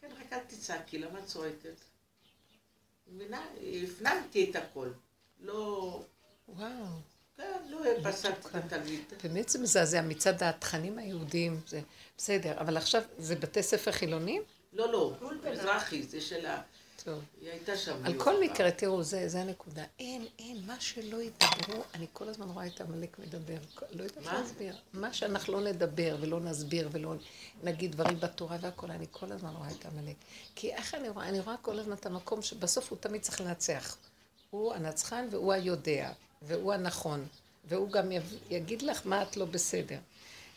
כן, רק אל תצעקי, למה את צועקת? מבינה? הפנמתי את הכל. לא, וואו, כן, לא פסלתי את התלמיד. באמת זה מזעזע מצד התכנים היהודיים, זה בסדר, אבל עכשיו זה בתי ספר חילונים? לא, לא, מזרחי, זה שלה. טוב. היא הייתה שם. על היא כל. מקרה, תראו, זה, זה הנקודה. אין, אין, מה שלא ידברו, אני כל הזמן רואה את עמלק מדבר. לא יודעת מה? להסביר. מה שאנחנו לא נדבר ולא נסביר ולא נגיד דברים בתורה והכל, אני כל הזמן רואה את עמלק. כי איך אני רואה? אני רואה כל הזמן את המקום שבסוף הוא תמיד צריך לנצח. הוא הנצחן והוא היודע, והוא הנכון, והוא גם יגיד לך מה את לא בסדר.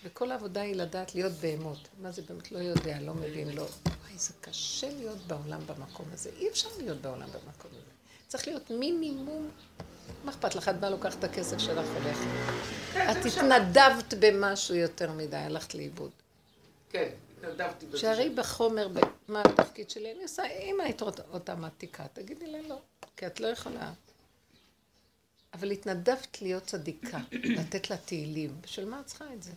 וכל העבודה היא לדעת להיות בהמות. מה זה באמת לא יודע, לא מבין, לא... וואי, זה קשה להיות בעולם במקום הזה. אי אפשר להיות בעולם במקום הזה. צריך להיות מינימום... מה אכפת לך? את באה לוקחת את הכסף שלך הולכת. את התנדבת במשהו יותר מדי, הלכת לאיבוד. כן, התנדבתי בזה. שערי בחומר, מה התפקיד שלי, אני עושה, אם היית אותה מעתיקה, תגידי לה לא, כי את לא יכולה. אבל התנדבת להיות צדיקה, <clears throat> לתת לה תהילים. בשביל מה את צריכה את זה?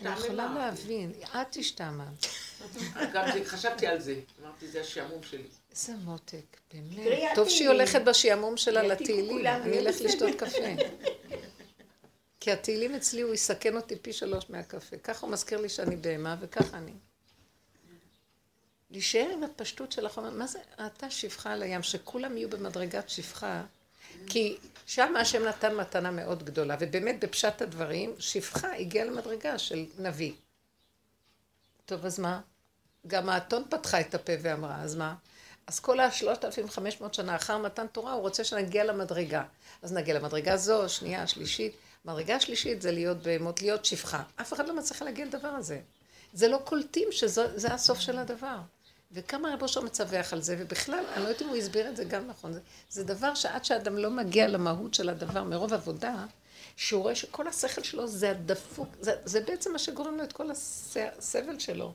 אני יכולה השתעממה. להבין, את השתעממת. <laughs> גם זה- חשבתי על זה. אמרתי, זה השעמום שלי. איזה מותק, באמת. טוב שהיא. הולכת בשעמום שלה לתהילים. אני אלך. לשתות קפה. <laughs> כי התהילים אצלי, הוא יסכן אותי פי שלוש מהקפה. ככה הוא מזכיר לי שאני בהמה, וככה אני. להישאר עם הפשטות של החומר. מה זה, אתה שפחה על הים, שכולם יהיו במדרגת שפחה. כי שם השם נתן מתנה מאוד גדולה, ובאמת בפשט הדברים, שפחה הגיעה למדרגה של נביא. טוב, אז מה? גם האתון פתחה את הפה ואמרה, אז מה? אז כל ה-3,500 שנה אחר מתן תורה, הוא רוצה שנגיע למדרגה. אז נגיע למדרגה זו, שנייה, שלישית. מדרגה שלישית זה להיות בהמות, להיות שפחה. אף אחד לא מצליח להגיע לדבר הזה. זה לא קולטים שזה הסוף של הדבר. וכמה רבו שם מצווח על זה, ובכלל, אני לא יודעת אם הוא הסביר את זה גם נכון. זה, זה דבר שעד שאדם לא מגיע למהות של הדבר מרוב עבודה, שהוא רואה שכל השכל שלו זה הדפוק, זה, זה בעצם מה שגורם לו את כל הסבל שלו.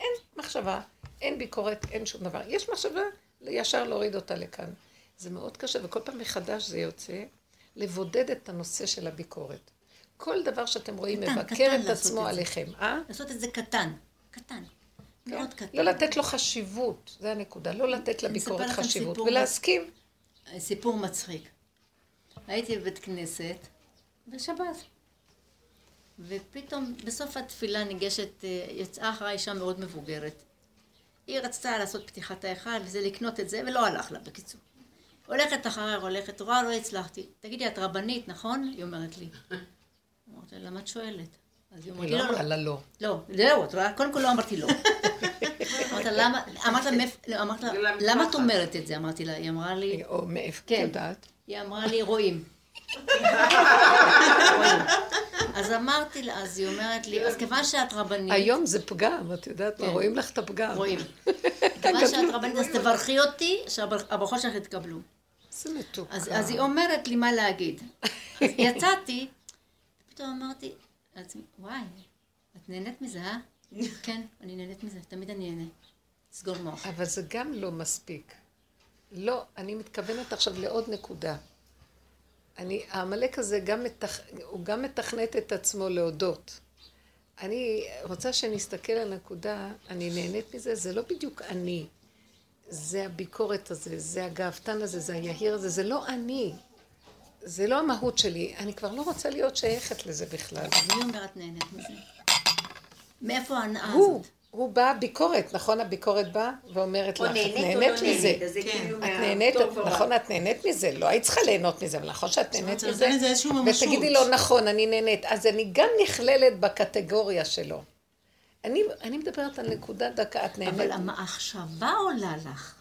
אין מחשבה, אין ביקורת, אין שום דבר. יש מחשבה, ישר להוריד אותה לכאן. זה מאוד קשה, וכל פעם מחדש זה יוצא, לבודד את הנושא של הביקורת. כל דבר שאתם רואים קטן, מבקר קטן את עצמו את. עליכם, אה? לעשות את זה קטן, קטן. מאוד קטן. לא לתת לו חשיבות, זה הנקודה. לא לתת לביקורת חשיבות. ולהסכים. סיפור מצחיק. הייתי בבית כנסת בשבת, ופתאום בסוף התפילה ניגשת, אה, יצאה אחריי אישה מאוד מבוגרת. היא רצתה לעשות פתיחת ההיכל וזה לקנות את זה, ולא הלך לה, בקיצור. הולכת אחריי, הולכת, רואה, לא הצלחתי. תגידי, את רבנית, נכון? היא אומרת לי. <laughs> אמרתי לה, למה את שואלת? אז היא אומרת לא לא, לא. אמרה לה לא. לא, זהו, את רואה? קודם כל לא אמרתי לא. <laughs> אמרת לה, למה, אמרת לא, אמרת למה את. אומרת את זה? אמרתי לה, היא אמרה לי, או מאיפה את כן. יודעת? היא אמרה לי, רואים. <laughs> אז אמרתי לה, אז היא אומרת לי, אז כיוון שאת רבנית, היום זה פגם, את יודעת מה, כן. רואים לך את הפגם. רואים. <laughs> כיוון שאת רבנית, אז תברכי אותי, שהברכות שלך יתקבלו. זה מתוק. אז היא אומרת לי מה להגיד. אז יצאתי, פתאום אמרתי לעצמי, וואי, את נהנית מזה, אה? <laughs> כן, אני נהנית מזה, תמיד אני נהנה. סגור מוח. אבל זה גם לא מספיק. לא, אני מתכוונת עכשיו לעוד נקודה. אני, העמלק הזה גם מתכ... הוא גם מתכנת את עצמו להודות. אני רוצה שנסתכל על הנקודה, אני נהנית מזה, זה לא בדיוק אני. זה הביקורת הזה, זה הגאוותן הזה, זה היהיר הזה, זה לא אני. זה לא המהות שלי. אני כבר לא רוצה להיות שייכת לזה בכלל. מי אומר את נהנית מזה? מאיפה ההנאה הוא, הזאת? הוא בא, ביקורת, נכון? הביקורת באה ואומרת או לך, את נהנית לא מזה. זה כן. כאילו את נהנית. נכון, את נהנית מזה, לא היית צריכה ליהנות מזה, אבל נכון שאת נהנית זה מזה. ותגידי לו, נכון, אני נהנית, אז אני גם נכללת בקטגוריה שלו. אני, אני מדברת על נקודה דקה, את נהנית. אבל המחשבה עולה לך.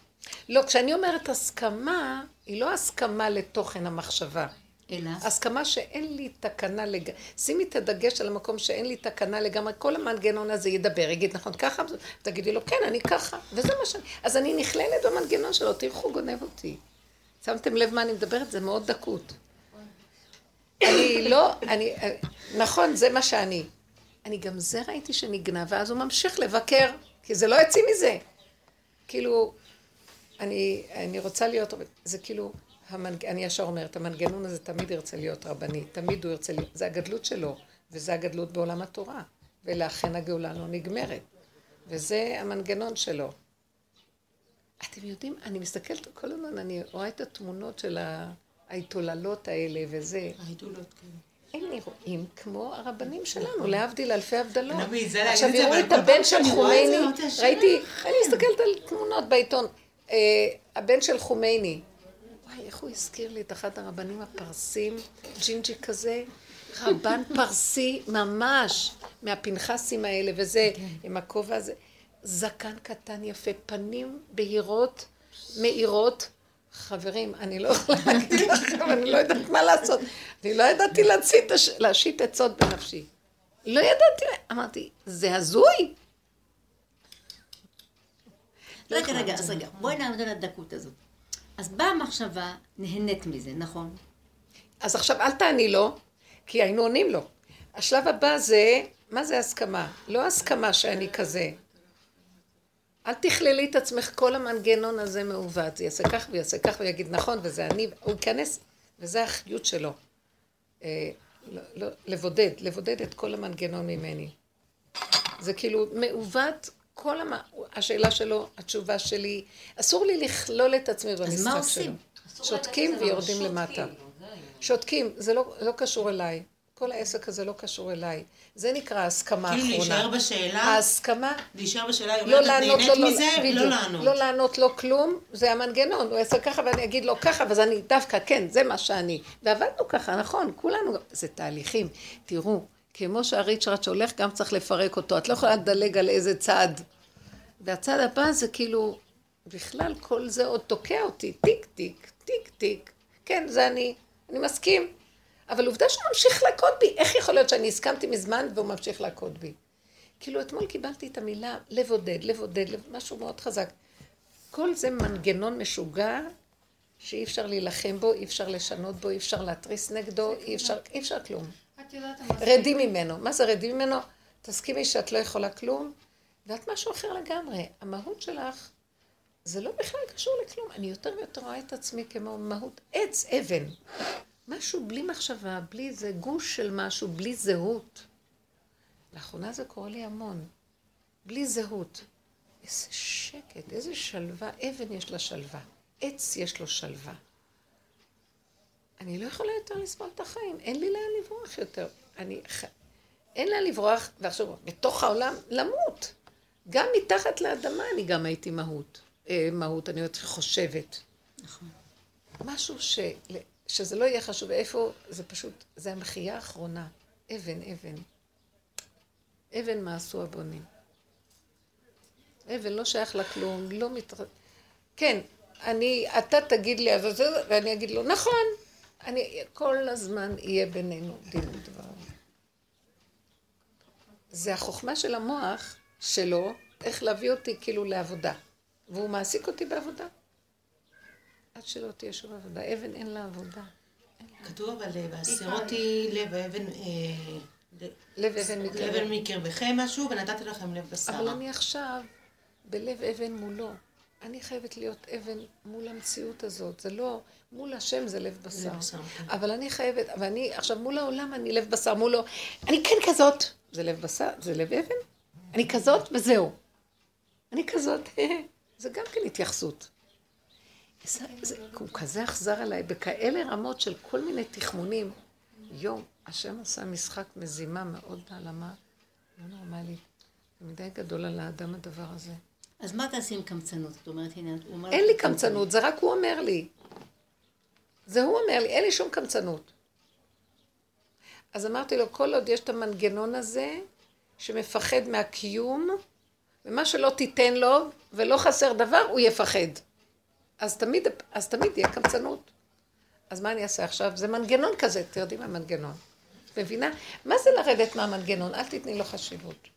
לא, כשאני אומרת הסכמה, היא לא הסכמה לתוכן המחשבה. אלא, הסכמה שאין לי תקנה לגמרי, שימי את הדגש על המקום שאין לי תקנה לגמרי, כל המנגנון הזה ידבר, יגיד נכון ככה, תגידי לו כן, אני ככה, וזה מה שאני, אז אני נכללת במנגנון שלו, תראו, הוא גונב אותי. שמתם לב מה אני מדברת? זה מאוד דקות. אני לא, אני, נכון, זה מה שאני. אני גם זה ראיתי שנגנב, ואז הוא ממשיך לבקר, כי זה לא יוציא מזה. כאילו, אני, אני רוצה להיות, זה כאילו, המנג... אני ישר אומרת, המנגנון הזה תמיד ירצה להיות רבני, תמיד הוא ירצה להיות, זה הגדלות שלו, וזה הגדלות בעולם התורה, ולאכן הגאולה לא נגמרת, וזה המנגנון שלו. אתם יודעים, אני מסתכלת כל הזמן, אני רואה את התמונות של ההתעוללות האלה וזה, העידולות, כן. הם נראים כמו הרבנים שלנו, להבדיל אלפי הבדלות. עכשיו יראו את הבן של חומייני, ראיתי, אני מסתכלת על תמונות בעיתון, הבן של חומייני, וואי, איך הוא הזכיר לי את אחד הרבנים הפרסים, ג'ינג'י כזה, רבן פרסי ממש, מהפנחסים האלה, וזה, עם הכובע הזה, זקן קטן יפה, פנים בהירות, מאירות. חברים, אני לא יכולה להגיד לכם, אני לא יודעת מה לעשות. אני לא ידעתי להשית עצות בנפשי. לא ידעתי, אמרתי, זה הזוי. רגע, רגע, אז רגע, בואי נעמוד על הדקות הזאת. אז באה המחשבה, נהנית מזה, נכון? אז עכשיו אל תעני לו, כי היינו עונים לו. השלב הבא זה, מה זה הסכמה? לא הסכמה שאני כזה. אל תכללי את עצמך, כל המנגנון הזה מעוות. זה יעשה כך ויעשה כך ויגיד נכון, וזה אני, הוא ייכנס, וזה החיות שלו. אה, לא, לא, לבודד, לבודד את כל המנגנון ממני. זה כאילו מעוות, כל המ... השאלה שלו, התשובה שלי, אסור לי לכלול את עצמי במשחק שלו. עושים? שותקים ויורדים למטה. שותקים, זה לא, לא קשור אליי. כל העסק הזה לא קשור אליי. זה נקרא ההסכמה כאילו האחרונה. להישאר בשאלה, ההסכמה, להישאר בשאלה, היא לא אומרת, את נהנית לא, מזה? לא לענות. לא לענות לו כלום, זה המנגנון, הוא יעשה ככה ואני אגיד לו ככה, ואז אני דווקא, כן, זה מה שאני. ועבדנו ככה, נכון, כולנו, זה תהליכים. תראו, כמו שהריצ'רד שהולך, גם צריך לפרק אותו. את לא יכולה לדלג על איזה צד. והצד הבא זה כאילו, בכלל כל זה עוד תוקע אותי, טיק טיק, טיק טיק. כן, זה אני, אני מסכים. אבל עובדה שהוא ממשיך להכות בי. איך יכול להיות שאני הסכמתי מזמן והוא ממשיך להכות בי? כאילו אתמול קיבלתי את המילה לבודד, לבודד, לב... משהו מאוד חזק. כל זה מנגנון משוגע שאי אפשר להילחם בו, אי אפשר לשנות בו, אי אפשר להתריס נגדו, אי אפשר, אי אפשר כלום. את יודעת, רדי ממנו. מה זה רדי ממנו? תסכימי שאת לא יכולה כלום, ואת משהו אחר לגמרי. המהות שלך, זה לא בכלל קשור לכלום. אני יותר ויותר רואה את עצמי כמו מהות עץ, אבן. משהו בלי מחשבה, בלי איזה גוש של משהו, בלי זהות. לאחרונה זה קורה לי המון. בלי זהות. איזה שקט, איזה שלווה. אבן יש לה שלווה. עץ יש לו שלווה. אני לא יכולה יותר לסבול את החיים, אין לי לאן לברוח יותר. אני... אין לאן לברוח, ועכשיו, בתוך העולם, למות. גם מתחת לאדמה אני גם הייתי מהות. אה, מהות, אני עוד חושבת. נכון. משהו ש... שזה לא יהיה חשוב איפה, זה פשוט, זה המחייה האחרונה. אבן, אבן. אבן מה עשו הבונים. אבן לא שייך לכלום, לא מת... כן, אני, אתה תגיד לי, אז זה, ואני אגיד לו, נכון, אני, כל הזמן יהיה בינינו דין ודבר. זה החוכמה של המוח שלו, איך להביא אותי כאילו לעבודה. והוא מעסיק אותי בעבודה. עד שלא תהיה שום עבודה. אבן אין לה עבודה. כתוב אבל אה, לב האבן, אה, לב אבן לב מקרב. אבן מקרבכם משהו ונתתי לכם לב אבל בשר. אני עכשיו בלב אבן מולו. אני חייבת להיות אבן מול המציאות הזאת. זה לא, מול השם זה לב בשר. לב בשר, כן. אבל אני חייבת, ואני, עכשיו מול העולם אני לב בשר, מולו, אני כן כזאת. זה לב בשר, זה לב אבן? אני כזאת וזהו. אני כזאת, זה גם כן התייחסות. זה, זה, הוא כזה אכזר עליי, בכאלה רמות של כל מיני תחמונים. יום, השם עשה משחק מזימה מאוד העלמה, לא נורמלי. זה מדי גדול על האדם הדבר הזה. אז מה תעשי עם קמצנות? זאת אומרת, הנה, הוא אומר... אין לי קמצנות, זה רק הוא אומר לי. זה הוא אומר לי, אין לי שום קמצנות. אז אמרתי לו, כל עוד יש את המנגנון הזה, שמפחד מהקיום, ומה שלא תיתן לו, ולא חסר דבר, הוא יפחד. אז תמיד, אז תמיד יהיה קמצנות. אז מה אני אעשה עכשיו? זה מנגנון כזה, תרדי מהמנגנון. מבינה? מה זה לרדת מהמנגנון? אל תתני לו חשיבות.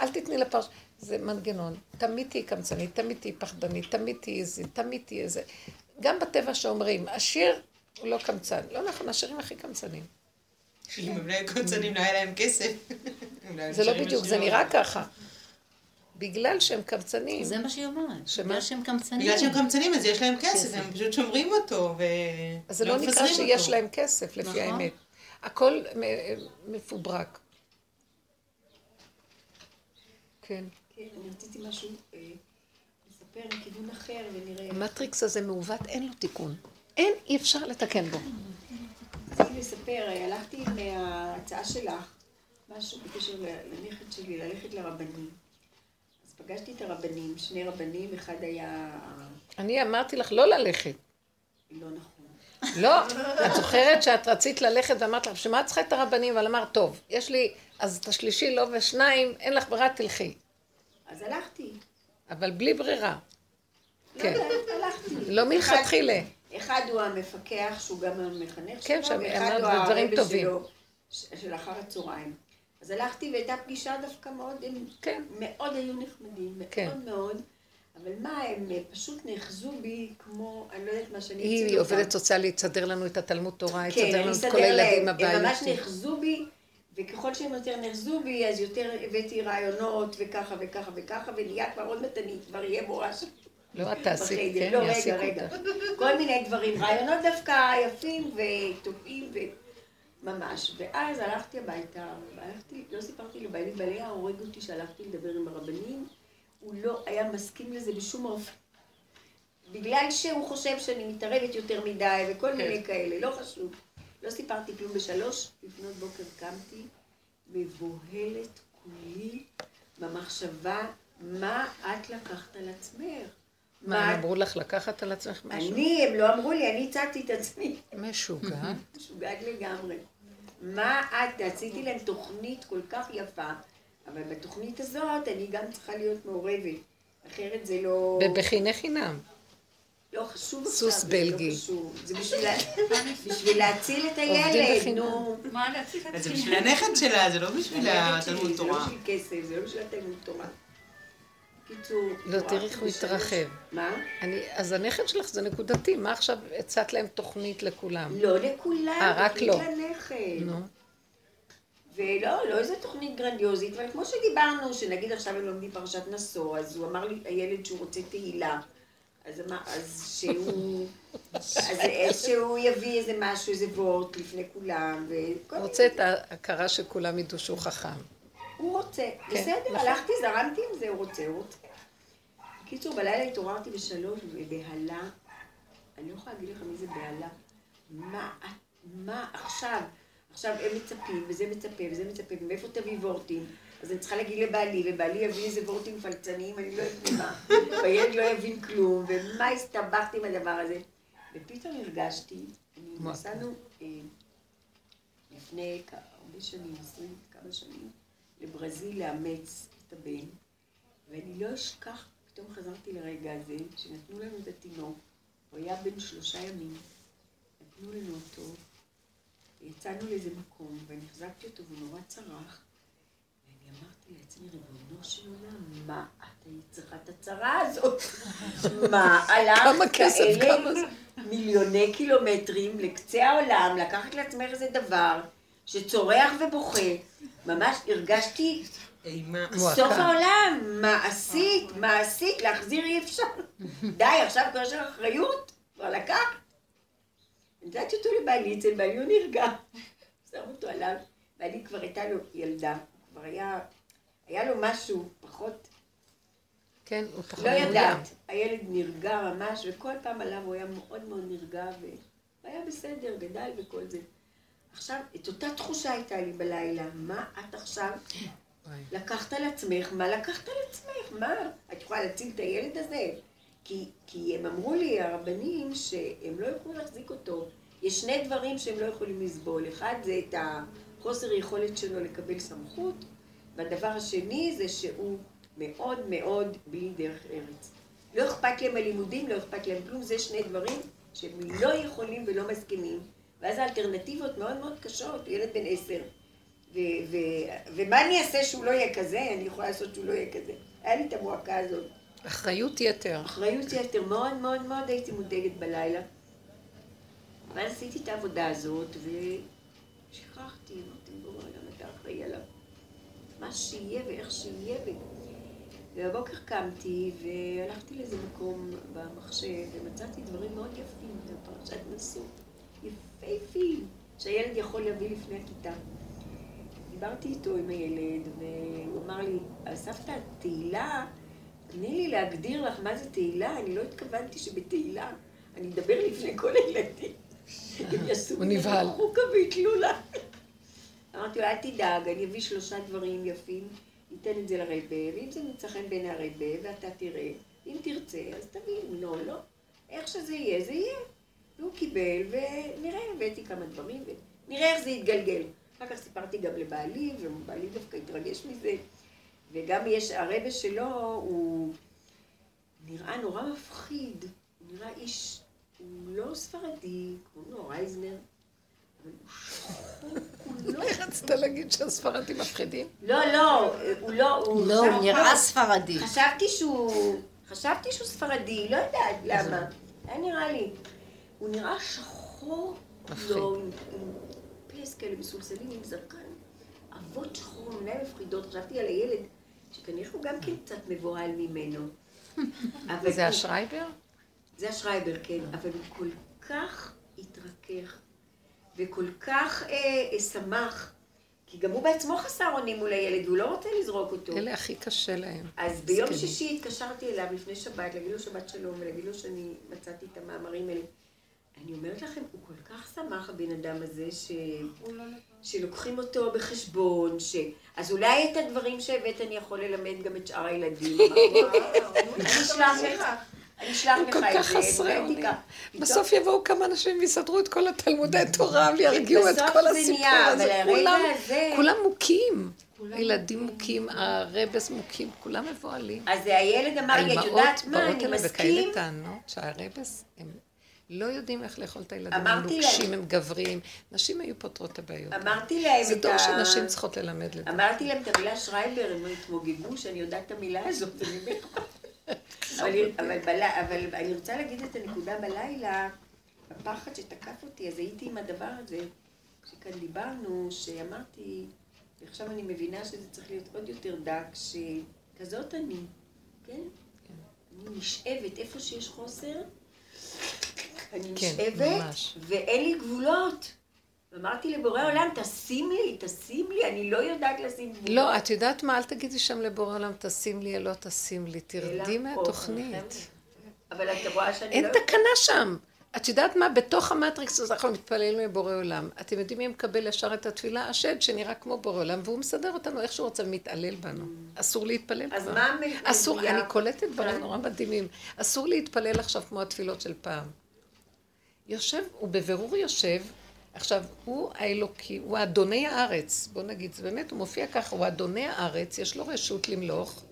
אל תתני לפרש... זה מנגנון. תמיד תהיי קמצנית, תמיד תהיי פחדנית, תמיד תהיי איזה, תמיד תהיי איזה. גם בטבע שאומרים, עשיר הוא לא קמצן. לא נכון, עשירים הכי קמצנים. אם הם לא היו קוצנים, לא היה להם כסף. <laughs> היו זה לא בדיוק, זה. נראה ככה. בגלל שהם קמצנים. זה מה שהיא אומרת. שמה? בגלל שהם קמצנים. בגלל שהם קמצנים אז יש להם כסף, כסף. הם פשוט שומרים אותו, ו... אז זה לא נקרא מפזרים שיש אותו. להם כסף, לפי נכון. האמת. הכל מפוברק. כן. כן, אני רציתי משהו, אה, לספר מכיוון אחר ונראה... המטריקס הזה מעוות, אין לו תיקון. אין, אי אפשר לתקן בו. רציתי לספר, אה, הלכתי עם ההצעה שלך, משהו בקשר לנכד שלי, ללכת לרבנים. אז פגשתי את הרבנים, שני רבנים, אחד היה אני אמרתי לך לא ללכת. לא נכון. לא, את זוכרת שאת רצית ללכת ואמרת לך, בשביל מה את צריכה את הרבנים? אבל אמרת, טוב, יש לי, אז את השלישי לא ושניים, אין לך ברירה, תלכי. אז הלכתי. אבל בלי ברירה. לא כן. הלכתי. לא מלכתחילה. אחד הוא המפקח, שהוא גם המחנך כן, שלו, ואחד הוא הרבה טובים. שלו, של אחר הצהריים. אז הלכתי והייתה פגישה דווקא מאוד, הם כן. מאוד היו נחמדים, מאוד כן. מאוד, אבל מה, הם פשוט נאחזו בי כמו, אני לא יודעת מה שאני היא אציג אותם. עובדת סוציאלית, תסדר לנו את התלמוד תורה, כן, תסדר לנו את כל הילדים להם. הם ממש הבאים. נאחזו בי, וככל שהם יותר נאחזו בי, אז יותר הבאתי רעיונות, וככה וככה וככה, ונהיה כבר עוד מעט אני כבר אהיה מורה שם. לא, את תעשי. כן, לא, רגע, רגע. כל מיני דברים, רעיונות דווקא יפים וטובים וממש. ואז הלכתי הביתה, והלכתי, לא סיפרתי לבעלי, בעלי היה הורג אותי שהלכתי לדבר עם הרבנים, הוא לא היה מסכים לזה בשום אופן. בגלל שהוא חושב שאני מתערבת יותר מדי וכל מיני כאלה, לא חשוב. לא סיפרתי כלום בשלוש, לפנות בוקר קמתי, מבוהלת כולי במחשבה, מה את לקחת על עצמך? מה, הם אמרו לך לקחת על עצמך משהו? אני, הם לא אמרו לי, אני הצגתי את עצמי. <laughs> משוגע. <laughs> משוגעת לגמרי. מה את, עשיתי להם תוכנית כל כך יפה, אבל בתוכנית הזאת אני גם צריכה להיות מעורבת, אחרת זה לא... בבחיני חינם. לא חשוב סוס עכשיו, זה בלגי. לא חשוב. זה בשביל לה- <laughs> בשביל להציל את עובדים הילד, בחינם. נו. מה להציג את אז זה בשביל הנכד שלה, זה לא בשביל הילד התלמוד זה לא תורה. בשביל כסף, זה לא בשביל התלמוד תורה. קיצור, לא, תראי איך הוא התרחב. מה? אני, אז הנכד שלך זה נקודתי, מה עכשיו הצעת להם תוכנית לכולם? לא לכולם, אה, רק תוכנית לא. לנכד. נו. ולא, לא איזה תוכנית גרנדיוזית, אבל כמו שדיברנו, שנגיד עכשיו הם לומדים פרשת נשוא, אז הוא אמר לי, הילד שהוא רוצה תהילה. אז, אמר, אז שהוא, אז, שהוא יביא איזה משהו, איזה וורט לפני כולם, וכל הוא רוצה את ההכרה שכולם ידעו שהוא חכם. הוא רוצה. כן, בסדר, נכון. הלכתי, זרמתי עם זה, הוא רוצה, הוא רוצה. בקיצור, בלילה התעוררתי בשלוש, ובהלה, אני לא יכולה להגיד לך מי זה בהלה. מה, מה עכשיו? עכשיו הם מצפים, וזה מצפה, וזה מצפה, ומאיפה תביא וורטים? אז אני צריכה להגיד לבעלי, ובעלי יביא איזה וורטים פלצניים, אני לא יודעת מה. <laughs> והילד לא יבין כלום, ומה הסתבכתי עם הדבר הזה. ופתאום הרגשתי? נסענו אה, לפני הרבה שנים, עשרים כמה שנים, לברזיל לאמץ את הבן, ואני לא אשכח, פתאום חזרתי לרגע הזה, שנתנו לנו את התינוק, הוא היה בן שלושה ימים, נתנו לנו אותו, יצאנו לאיזה מקום, ואני החזקתי אותו והוא נורא צרח, ואני אמרתי לעצמי, ריבונו של עולם, מה את היית צריכה את הצרה הזאת? מה, הלכת כאלה? מיליוני קילומטרים לקצה העולם, לקחת לעצמך איזה דבר שצורח ובוכה, ממש הרגשתי. סוף העולם, מה עשית, מה עשית, להחזיר אי אפשר. <laughs> די, עכשיו כבר יש לך אחריות, כבר לקח. נתתי אותו לבעלי, אצל בעלי הוא נרגע. שם אותו עליו, בעלי כבר הייתה לו ילדה, כבר היה, היה לו משהו פחות, כן, הוא פחות לא. יודעת. הילד נרגע ממש, וכל פעם עליו הוא היה מאוד מאוד נרגע, והיה בסדר, גדל וכל זה. עכשיו, את אותה תחושה הייתה לי בלילה, מה את עכשיו. לקחת על עצמך, מה לקחת על עצמך? מה? את יכולה להציל את הילד הזה? כי, כי הם אמרו לי, הרבנים, שהם לא יוכלו להחזיק אותו. יש שני דברים שהם לא יכולים לסבול. אחד זה את החוסר יכולת שלו לקבל סמכות, והדבר השני זה שהוא מאוד מאוד בלי דרך ארץ. לא אכפת להם הלימודים, לא אכפת להם כלום, זה שני דברים שהם לא יכולים ולא מסכימים. ואז האלטרנטיבות מאוד מאוד קשות, ילד בן עשר. ו- ו- ומה אני אעשה שהוא לא יהיה כזה? אני יכולה לעשות שהוא לא יהיה כזה. היה לי את המועקה הזאת. אחריות יתר. אחריות יתר, מאוד מאוד מאוד הייתי מודאגת בלילה. ואז עשיתי את העבודה הזאת, ושכחתי, אמרתי, בואו, למה אתה אחראי עליו? מה שיהיה ואיך שיהיה. ו... ובבוקר קמתי והלכתי לאיזה מקום במחשב ומצאתי דברים מאוד יפים בפרשת נשוא. יפהפים, שהילד יכול להביא לפני הכיתה. דיברתי איתו עם הילד, והוא אמר לי, סבתא, תהילה, תני לי להגדיר לך מה זה תהילה, אני לא התכוונתי שבתהילה אני אדבר לפני כל הילדים. הם <laughs> יעשו נבהל. חוקה ויתלו לה. אמרתי לו, אל תדאג, אני אביא שלושה דברים יפים, ניתן את זה לרבה, ואם זה מוצא חן בעיני הרבה, ואתה תראה, אם תרצה, אז תביא, אם לא, לא. איך שזה יהיה, זה יהיה. והוא קיבל, ונראה, הבאתי כמה דברים, ונראה איך זה יתגלגל. אחר כך סיפרתי גם לבעלי, ובעלי דווקא התרגש מזה. וגם יש, הרבה שלו, הוא נראה נורא מפחיד. הוא נראה איש, הוא לא ספרדי, קוראים לו רייזנר, אבל הוא שחור כולו. איך <laughs> רצית להגיד שהספרדים מפחידים? לא, לא, הוא לא, הוא... לא, הוא. נראה ספרדי. חשבתי שהוא, חשבתי שהוא ספרדי, לא יודעת למה. היה נראה לי. הוא נראה שחור. לא, פלס כאלה מסולסלים עם זרקן. אבות שחור, עיניים מפחידות. חשבתי על הילד, שכנראה הוא גם כן קצת מבוהל ממנו. <laughs> זה הוא- השרייבר? זה השרייבר, כן, אבל הוא כל כך התרכך, וכל כך אה, אה, שמח, כי גם הוא בעצמו חסר אונים מול הילד, והוא לא רוצה לזרוק אותו. אלה הכי קשה להם. אז ביום. שישי התקשרתי אליו לפני שבת, להגיד לו שבת שלום, ולהגיד לו שאני מצאתי את המאמרים האלה. אני אומרת לכם, הוא כל כך שמח, הבן אדם הזה, ש... שלוקחים אותו בחשבון, ש... אז אולי את הדברים שהבאת אני יכול ללמד גם את שאר הילדים. <laughs> אמרתי, אני אשלח לך. אני אשלח הם לך כל את כך זה, חסרי אונים. בסוף יבואו כמה אנשים ויסדרו את כל התלמודי תורה וירגיעו את כל זה הסיפור הזה. כולם- מוכים. ילדים מוכים, הרבס מוכים, כולם מבוהלים. אז הילד אמר לי, את יודעת מה, באות אני אליי מסכים. בכאלה טענות שהרבס, הם לא יודעים איך לאכול את הילדים, נוקשים, להם. הם גבריים. נשים היו פותרות את הבעיות. אמרתי להם זה את דור ה... שנשים צריכות ללמד לדעת. אמרתי להם את המילה שרייבר, הם התמוגגו שאני יודעת את המילה הזאת, אני. <laughs> אבל, אבל, בל, אבל אני רוצה להגיד את הנקודה בלילה, הפחד שתקף אותי, אז הייתי עם הדבר הזה, שכאן דיברנו, שאמרתי, ועכשיו אני מבינה שזה צריך להיות עוד יותר דק, שכזאת אני, כן? אני נשאבת איפה שיש חוסר, אני כן, נשאבת, ממש. ואין לי גבולות. אמרתי לבורא עולם, תשים לי, תשים לי, אני לא יודעת לשים גבולות. לא, את יודעת מה? אל תגידי שם לבורא עולם, תשים לי, לא תשים לי. תרדי מהתוכנית. אבל את רואה שאני אין לא... תקנה שם. את יודעת מה? בתוך המטריקס הזה אנחנו מתפללים לבורא עולם. אתם יודעים מי מקבל ישר את התפילה? השד שנראה כמו בורא עולם, והוא מסדר אותנו איך שהוא רוצה ומתעלל בנו. אסור להתפלל כבר. אז מה? אסור, אני קולטת דברים. נורא מדהימים. אסור להתפלל עכשיו כמו התפילות של פעם. יושב, הוא בבירור יושב, עכשיו, הוא האלוקי, הוא אדוני הארץ, בוא נגיד, זה באמת, הוא מופיע ככה, הוא אדוני הארץ, יש לו רשות למלוך,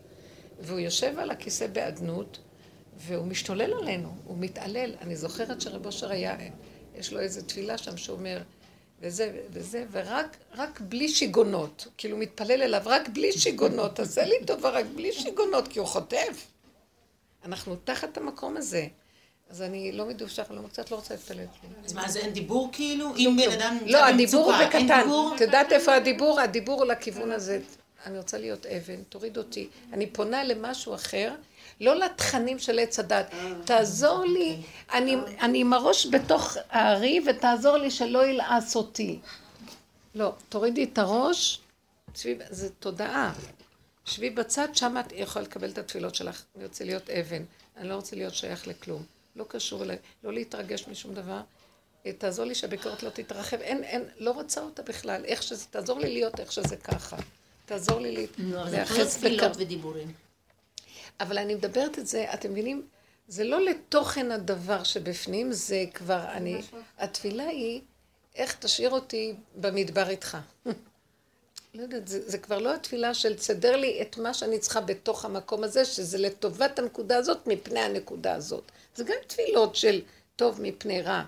והוא יושב על הכיסא באדנות, והוא משתולל עלינו, הוא מתעלל. אני זוכרת שרב אושר היה, יש לו איזו תפילה שם שאומר, וזה וזה, ורק רק בלי שיגונות. כאילו מתפלל אליו, רק בלי שיגונות, תעשה לי טובה, רק בלי שיגונות, כי הוא חוטף. אנחנו תחת המקום הזה. אז אני לא מדושך, אני לא- קצת לא רוצה להתפלל כלום. אז מה, זה אין דיבור כאילו? אם בן אדם נמצא לא, הדיבור הוא במצוקה, בקטן. את יודעת איפה הדיבור? הדיבור לכיוון הזה. אני רוצה להיות אבן, תוריד אותי. אני פונה למשהו אחר, לא לתכנים של עץ הדת. תעזור לי, אני- אני עם הראש בתוך הארי, ותעזור לי שלא ילעס אותי. לא, תורידי את הראש, שבי, זה תודעה. שבי בצד, שם את יכולה לקבל את התפילות שלך. אני רוצה להיות אבן, אני לא רוצה להיות שייך לכלום. לא קשור אליי, לא להתרגש משום דבר. אה, תעזור לי שהביקורת לא תתרחב. אין, אין, לא רוצה אותה בכלל. איך שזה, תעזור לי להיות איך שזה ככה. תעזור לי להיאחז תפילות בקו. ודיבורים. אבל אני מדברת את זה, אתם מבינים? זה לא לתוכן הדבר שבפנים, זה כבר, אני, התפילה היא, איך תשאיר אותי במדבר איתך. <laughs> לא יודעת, זה, זה כבר לא התפילה של תסדר לי את מה שאני צריכה בתוך המקום הזה, שזה לטובת הנקודה הזאת מפני הנקודה הזאת. זה גם תפילות של טוב מפני רע,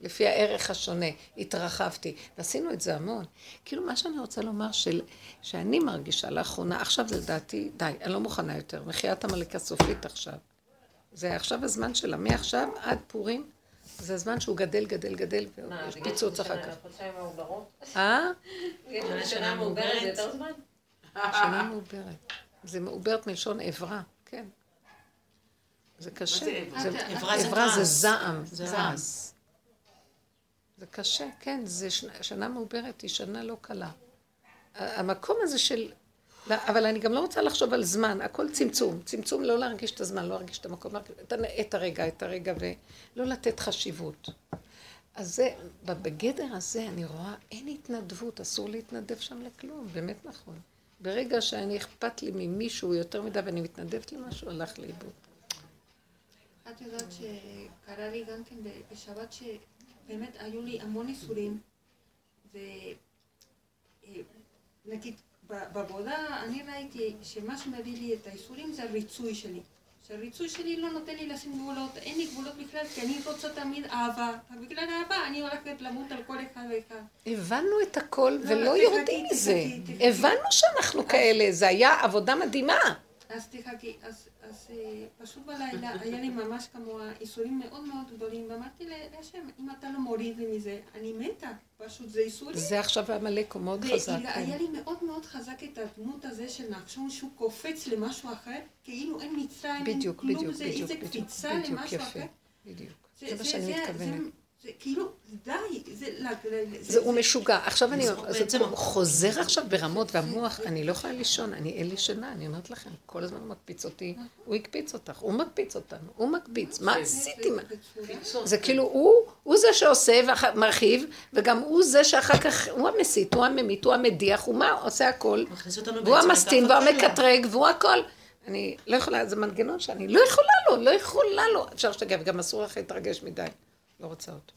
לפי הערך השונה, התרחבתי. ועשינו את זה המון. כאילו מה שאני רוצה לומר, של, שאני מרגישה לאחרונה, עכשיו זה לדעתי, די, אני לא מוכנה יותר, מחיית עמלק הסופית עכשיו. זה עכשיו הזמן שלה, מעכשיו עד פורים, זה הזמן שהוא גדל, גדל, גדל, ויש פיצוץ אחר כך. אה? שנה מעוברת זה יותר זמן? שנה מעוברת. זה מעוברת מלשון עברה, כן. זה קשה. זה עברה? זה-. זעם, זה כעס. זה קשה, כן, זה שנה, מעוברת היא שנה לא קלה. המקום הזה של... לא, אבל אני גם לא רוצה לחשוב על זמן, הכל צמצום. צמצום לא להרגיש את הזמן, לא להרגיש את המקום, להרגיש את, הרגע, את הרגע, ולא לתת חשיבות. אז זה, בגדר הזה אני רואה, אין התנדבות, אסור להתנדב שם לכלום, באמת נכון. ברגע שאני אכפת לי ממישהו יותר מדי ואני מתנדבת למשהו, הלך לאיבוד. את יודעת שקרה לי גם כן בשבת שבאמת היו לי המון איסורים ונגיד בעבודה אני ראיתי שמה שמביא לי את האיסורים זה הריצוי שלי. שהריצוי שלי לא נותן לי לשים גבולות, אין לי גבולות בכלל כי אני רוצה תמיד אהבה. ובגלל אהבה אני הולכת למות על כל אחד ואחד. הבנו את הכל לא, ולא יורדים מזה. הבנו שאנחנו כאלה, זה היה עבודה מדהימה. אז תחכי, אז, אז אה, פשוט בלילה היה לי ממש כמוה איסורים מאוד מאוד גדולים, ואמרתי להשם, אם אתה לא מוריד לי מזה, אני מתה, פשוט זה איסורים. זה עכשיו עמלק הוא מאוד חזק. כן. והיה לי מאוד מאוד חזק את הדמות הזה של נחשון שהוא קופץ למשהו אחר, כאילו אין מצרים, אין בדיוק, כלום, בדיוק, זה בדיוק, איזה בדיוק, קפיצה בדיוק, למשהו. אחר. בדיוק. זה מה שאני מתכוונת. זה- כאילו, די, זה... זה הוא משוגע. עכשיו אני, חוזר עכשיו ברמות, והמוח, אני לא יכולה לישון, אני אין לי שינה, אני אומרת לכם, כל הזמן הוא מקפיץ אותי, הוא הקפיץ אותך, הוא מקפיץ אותנו, הוא מקפיץ, מה עשיתי? מה- בצורה- זה כאילו, הוא, זה שעושה ומרחיב, וגם הוא זה שאחר כך, הוא המסית, הוא הממית, הוא המדיח, הוא מה, עושה הכל, והוא המסטין, והוא. המקטרג, והוא הכל. אני לא יכולה, זה מנגנון שאני לא יכולה לו, לא יכולה לו. אפשר להשתגע, וגם אסור לך להתרגש מדי. לא רוצה אותו.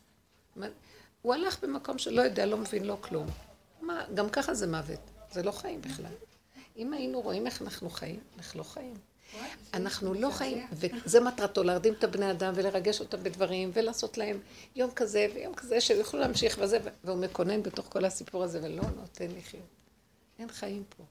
הוא הלך במקום שלא יודע, לא מבין, לא כלום. מה, גם ככה זה מוות. זה לא חיים בכלל. אם היינו רואים איך אנחנו חיים, אנחנו לא חיים. אנחנו לא חיים, וזה מטרתו, להרדים את הבני אדם ולרגש אותם בדברים, ולעשות להם יום כזה ויום כזה, שיוכלו להמשיך וזה, והוא מקונן בתוך כל הסיפור הזה, ולא נותן לחיות. אין חיים פה.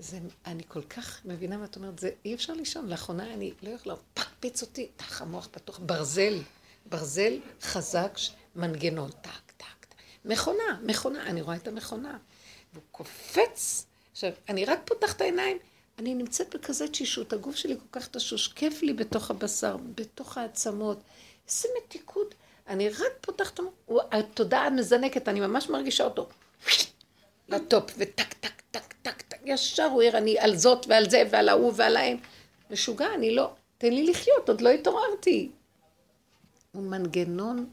זה, אני כל כך מבינה מה את אומרת, זה אי אפשר לישון. לאחרונה אני לא יכולה, פקפיץ אותי, תח, המוח פתוח, ברזל, ברזל חזק, מנגנון, טק, טק, טק. מכונה, מכונה, אני רואה את המכונה. והוא קופץ. עכשיו, אני רק פותחת את העיניים, אני נמצאת בכזה תשישות, הגוף שלי כל כך תשוש, כיף לי בתוך הבשר, בתוך העצמות. איזה מתיקות. אני רק פותחת, התודעה מזנקת, אני ממש מרגישה אותו. ל top, וטק, טק, טק, טק, טק, ישר הוא ערני על זאת ועל זה ועל ההוא ועל ההם. משוגע, אני לא, תן לי לחיות, עוד לא התעוררתי. הוא מנגנון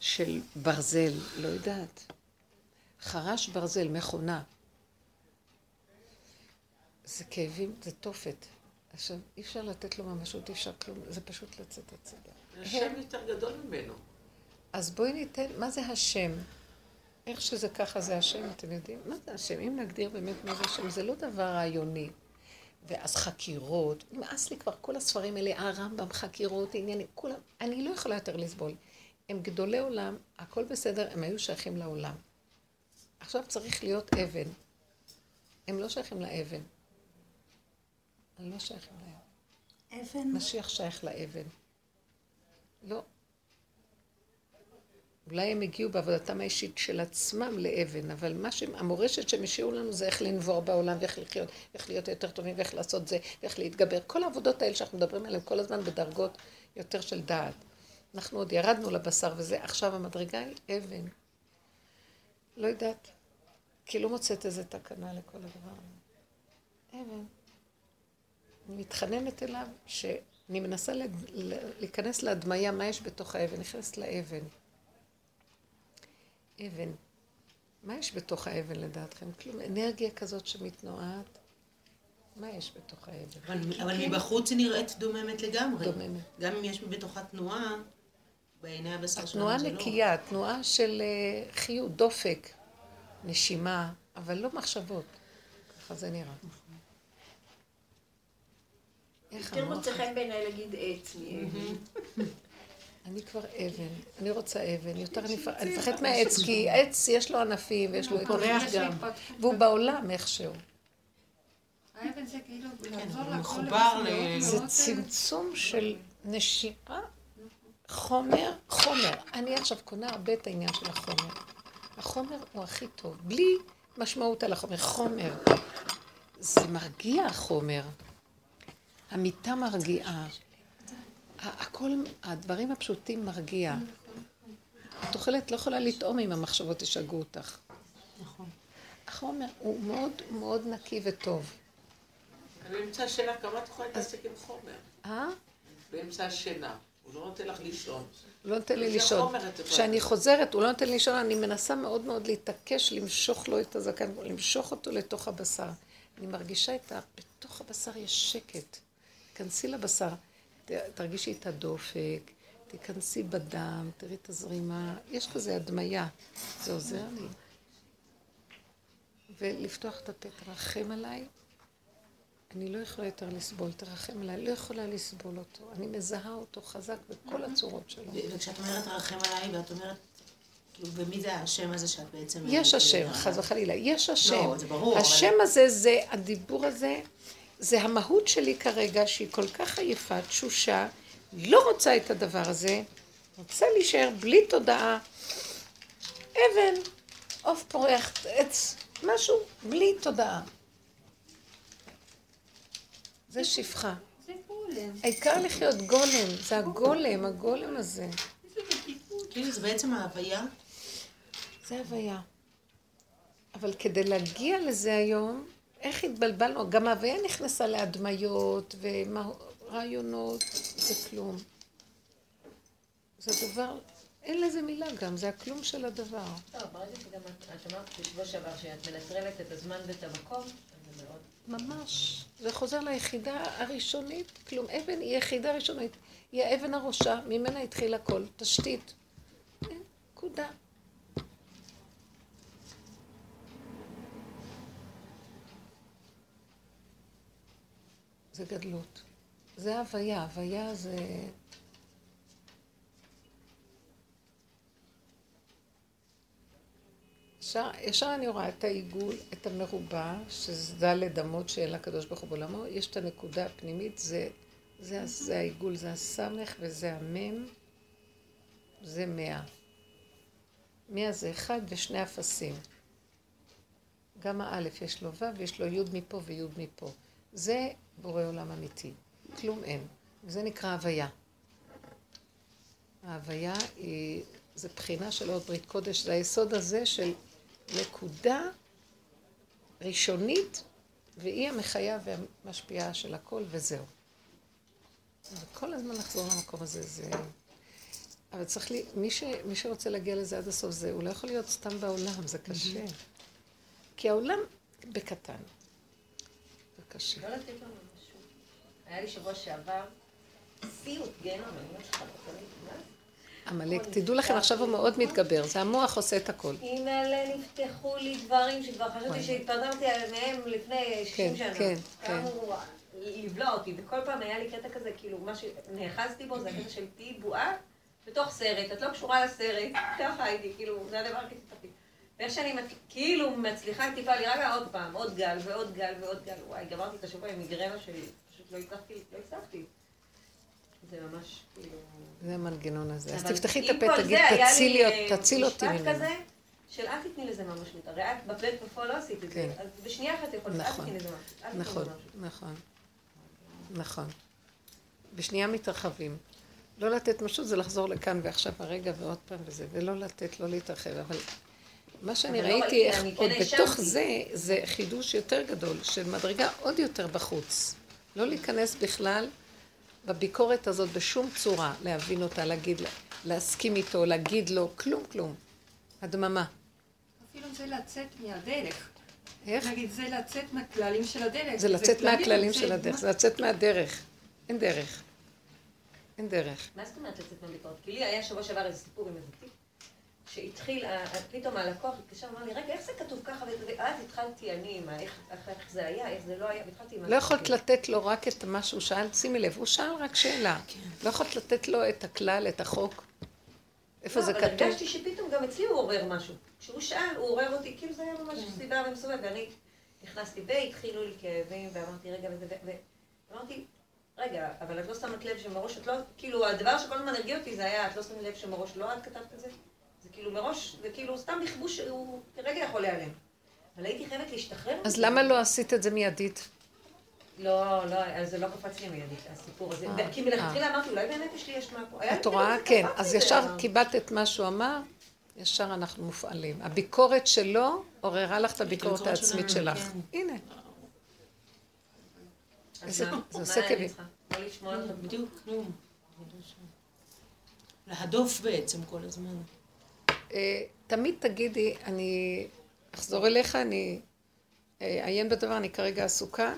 של ברזל, לא יודעת. חרש ברזל, מכונה. זה כאבים, זה תופת. עכשיו, אי אפשר לתת לו ממשות, אי אפשר כלום, זה פשוט לצאת הצדה. השם יותר גדול ממנו. אז בואי ניתן, מה זה השם? איך שזה ככה זה השם, אתם יודעים? מה זה השם? אם נגדיר באמת מה זה השם, זה לא דבר רעיוני. ואז חקירות, נמאס לי כבר כל הספרים האלה, הרמב"ם, חקירות, עניינים, כולם, אני לא יכולה יותר לסבול. הם גדולי עולם, הכל בסדר, הם היו שייכים לעולם. עכשיו צריך להיות אבן. הם לא שייכים לאבן. הם לא שייכים לאבן. אבן? משיח שייך לאבן. לא. אולי הם הגיעו בעבודתם האישית של עצמם לאבן, אבל מה שהם, המורשת שהם השאירו לנו זה איך לנבור בעולם ואיך לחיות, איך להיות יותר טובים ואיך לעשות זה ואיך להתגבר. כל העבודות האלה שאנחנו מדברים עליהן כל הזמן בדרגות יותר של דעת. אנחנו עוד ירדנו לבשר וזה, עכשיו המדרגה היא אבן. לא יודעת, כי לא מוצאת איזה תקנה לכל הדבר הזה. אבן. אני מתחננת אליו שאני מנסה להיכנס להדמיה, מה יש בתוך האבן, נכנסת לאבן. אבן. מה יש בתוך האבן לדעתכם? כלום, אנרגיה כזאת שמתנועת. מה יש בתוך האבן? אבל, אבל מבחוץ היא נראית דוממת לגמרי. דוממת. גם אם יש בתוכה תנועה, בעיני הבשר שלנו תנועה זה לא. נקייה, תנועה של אה, חיות, דופק, נשימה, אבל לא מחשבות. ככה זה נראה. איך יותר המוח מוצא חן בעיניי להגיד עץ. <laughs> אני כבר אבן, אני רוצה אבן, יותר אני מפ- אני מפחדת מהעץ, כי עץ יש לו ענפים ויש לו יש גם. והוא בעולם איכשהו. האבן זה כאילו מחובר ל- זה מאוד, צמצום של נשיפה, חומר, חומר. אני עכשיו קונה הרבה את העניין של החומר. החומר הוא הכי טוב, בלי משמעות על החומר. חומר. זה מרגיע החומר. המיטה מרגיעה. הכל, הדברים הפשוטים מרגיע. את אוכלת, לא יכולה לטעום אם המחשבות ישגעו אותך. נכון. החומר הוא מאוד מאוד נקי וטוב. אני באמצע השינה, כמה את יכולה להתעסק עם חומר? אה? באמצע השינה. הוא לא נותן לך לישון. הוא לא נותן לי לישון. כשאני? חוזרת, הוא לא נותן לי לישון, אני מנסה מאוד מאוד להתעקש, למשוך לו את הזקן, למשוך אותו לתוך הבשר. אני מרגישה את ה... בתוך הבשר יש שקט. תיכנסי לבשר, תרגישי את הדופק, תיכנסי בדם, תראי את הזרימה, יש כזה הדמיה. זה עוזר לי. ולפתוח את הפה, תרחם עליי. אני לא יכולה יותר לסבול, תרחם עליי, לא יכולה לסבול אותו. אני מזהה אותו חזק בכל הצורות שלו. וכשאת אומרת רחם עליי, ואת אומרת, כאילו, ומי זה השם הזה שאת בעצם... יש השם, חס וחלילה, יש השם. זה ברור, השם הזה, זה, הדיבור הזה, זה המהות שלי כרגע, שהיא כל כך עייפה, תשושה, לא רוצה את הדבר הזה, רוצה להישאר בלי תודעה, אבן, עוף פורח, עץ, משהו, בלי תודעה. זה שפחה. זה גולם. העיקר לחיות גולם, זה הגולם, הגולם הזה. כאילו, זה בעצם ההוויה. זה הוויה. אבל כדי להגיע לזה היום, איך התבלבלנו? גם ההוויה נכנסה להדמיות ורעיונות, זה כלום. זה דבר, אין לזה מילה גם, זה הכלום של הדבר. לא, ברגע שגם את אמרת בשבוע שעבר שאת מנטרלת את הזמן ואת המקום, זה מאוד... ממש. זה חוזר ליחידה הראשונית, כלום אבן היא יחידה ראשונית. היא האבן הראשה, ממנה התחיל הכל, תשתית. נקודה. זה גדלות. זה הוויה, הוויה זה... ישר, ישר אני רואה את העיגול, את המרובע, שזה דלת אמות שאין לקדוש ברוך הוא בעולמו, יש את הנקודה הפנימית, זה, זה, זה העיגול, זה הסמך וזה המם, זה מאה. מאה זה אחד ושני אפסים. גם האלף יש לו ו' ויש לו י' מפה וי' מפה. זה בורא עולם אמיתי. כלום אין. זה נקרא הוויה. ההוויה היא, זה בחינה של עוד ברית קודש, זה היסוד הזה של נקודה ראשונית, והיא המחיה והמשפיעה של הכל, וזהו. וכל הזמן לחזור למקום הזה, זה... אבל צריך לי, מי, ש, מי שרוצה להגיע לזה עד הסוף, זה, הוא לא יכול להיות סתם בעולם, זה קשה. כי העולם בקטן. זה קשה. לא לתת לנו משהו. היה לי שבוע שעבר סיוט גנום, אני אומרת לך, בתמיד, מה? עמלק, תדעו לכם, עכשיו הוא מאוד מתגבר, זה המוח עושה את הכל. אימא'לה, נפתחו לי דברים שכבר חשבתי. שהתפרסמתי מהם לפני 60 כן, שנה. כן, כן. לבלוע אותי, וכל פעם היה לי קטע כזה, כאילו, מה שנאחזתי בו זה הקטע של תהיי בועה בתוך סרט, את לא קשורה לסרט, ככה הייתי, כאילו, זה הדבר הכי סיפרתי. ואיך שאני כאילו מצליחה טיפה להירגע עוד פעם, עוד גל ועוד גל ועוד גל, וואי, גמרתי את השבוע עם מיגרנה שלי, לא הצלחתי, לא הצלחתי. זה ממש, כאילו... זה המנגנון הזה. אז תפתחי את הפה, תגיד, אה, תציל אותי משפט ממנו. כזה, של אל תתני לזה ממשות. הרי את בפלט בפועל לא עשית את כן. זה. אז בשנייה אחת יכולת, אל נכון, תתני לזה. אל תתני נכון, לזה ממשות. נכון, נכון. בשנייה מתרחבים. לא לתת משהו זה לחזור לכאן ועכשיו הרגע ועוד פעם וזה, ולא לתת, לא להתרחב. אבל מה שאני לא ראיתי, אני כן עוד בתוך. זה, זה חידוש יותר גדול, של מדרגה עוד יותר בחוץ. לא להיכנס בכלל בביקורת הזאת בשום צורה, להבין אותה, להגיד, להסכים איתו, להגיד לו, כלום, כלום. הדממה. אפילו זה לצאת מהדרך. איך? נגיד, זה לצאת מהכללים של הדרך. זה לצאת כללים, מהכללים של הדרך, זה לצאת מהדרך. אין דרך. אין דרך. מה זאת אומרת לצאת מהביקורת? כי לי היה שבוע שעבר איזה סיפור עם איזה תיק, שהתחיל, ה- ה- פתאום הלקוח התקשר ואמר לי, רגע, איך זה כתוב ככה? וזה?" ואז התחלתי אני עם איך איך- איך זה היה, איך זה לא היה, והתחלתי עם... לא יכולת. לתת לו רק את מה שהוא שאל, שימי לב, הוא שאל רק שאלה. לא יכולת לתת לו את הכלל, את החוק. איפה לא, זה אבל כתוב? הרגשתי שפתאום גם אצלי הוא עורר משהו. כשהוא שאל, הוא עורר אותי, כאילו זה היה ממש סביבה ומסובב, ואני נכנסתי והתחילו לי כאבים, ואמרתי, רגע, וזה, ואמרתי, רגע, אבל את לא שמת לב שמראש את לא, כאילו, הדבר שכל הזמן הרגיע אותי זה היה, את לא שמת לב שמראש לא את כתבת את זה? כאילו מראש, זה כאילו סתם לכבוש שהוא כרגע יכול להיעלם. אבל הייתי חייבת להשתחרר. אז. למה לא עשית את זה מיידית? לא, לא, אז זה לא קפץ לי מיידית, הסיפור הזה. אה, כי מלכתחילה אמרתי, אולי באמת יש לי אשמה פה. את כאילו רואה? זה כן. אז ישר קיבלת את מה שהוא אמר, ישר אנחנו מופעלים. הביקורת שלו עוררה לך את הביקורת העצמית שלך. כן. הנה. זה עושה כאבים. לא. בדיוק, כלום. להדוף בעצם כל הזמן. אה, תמיד תגידי, אני אחזור אליך, אני אה, אעיין בדבר, אני כרגע עסוקה.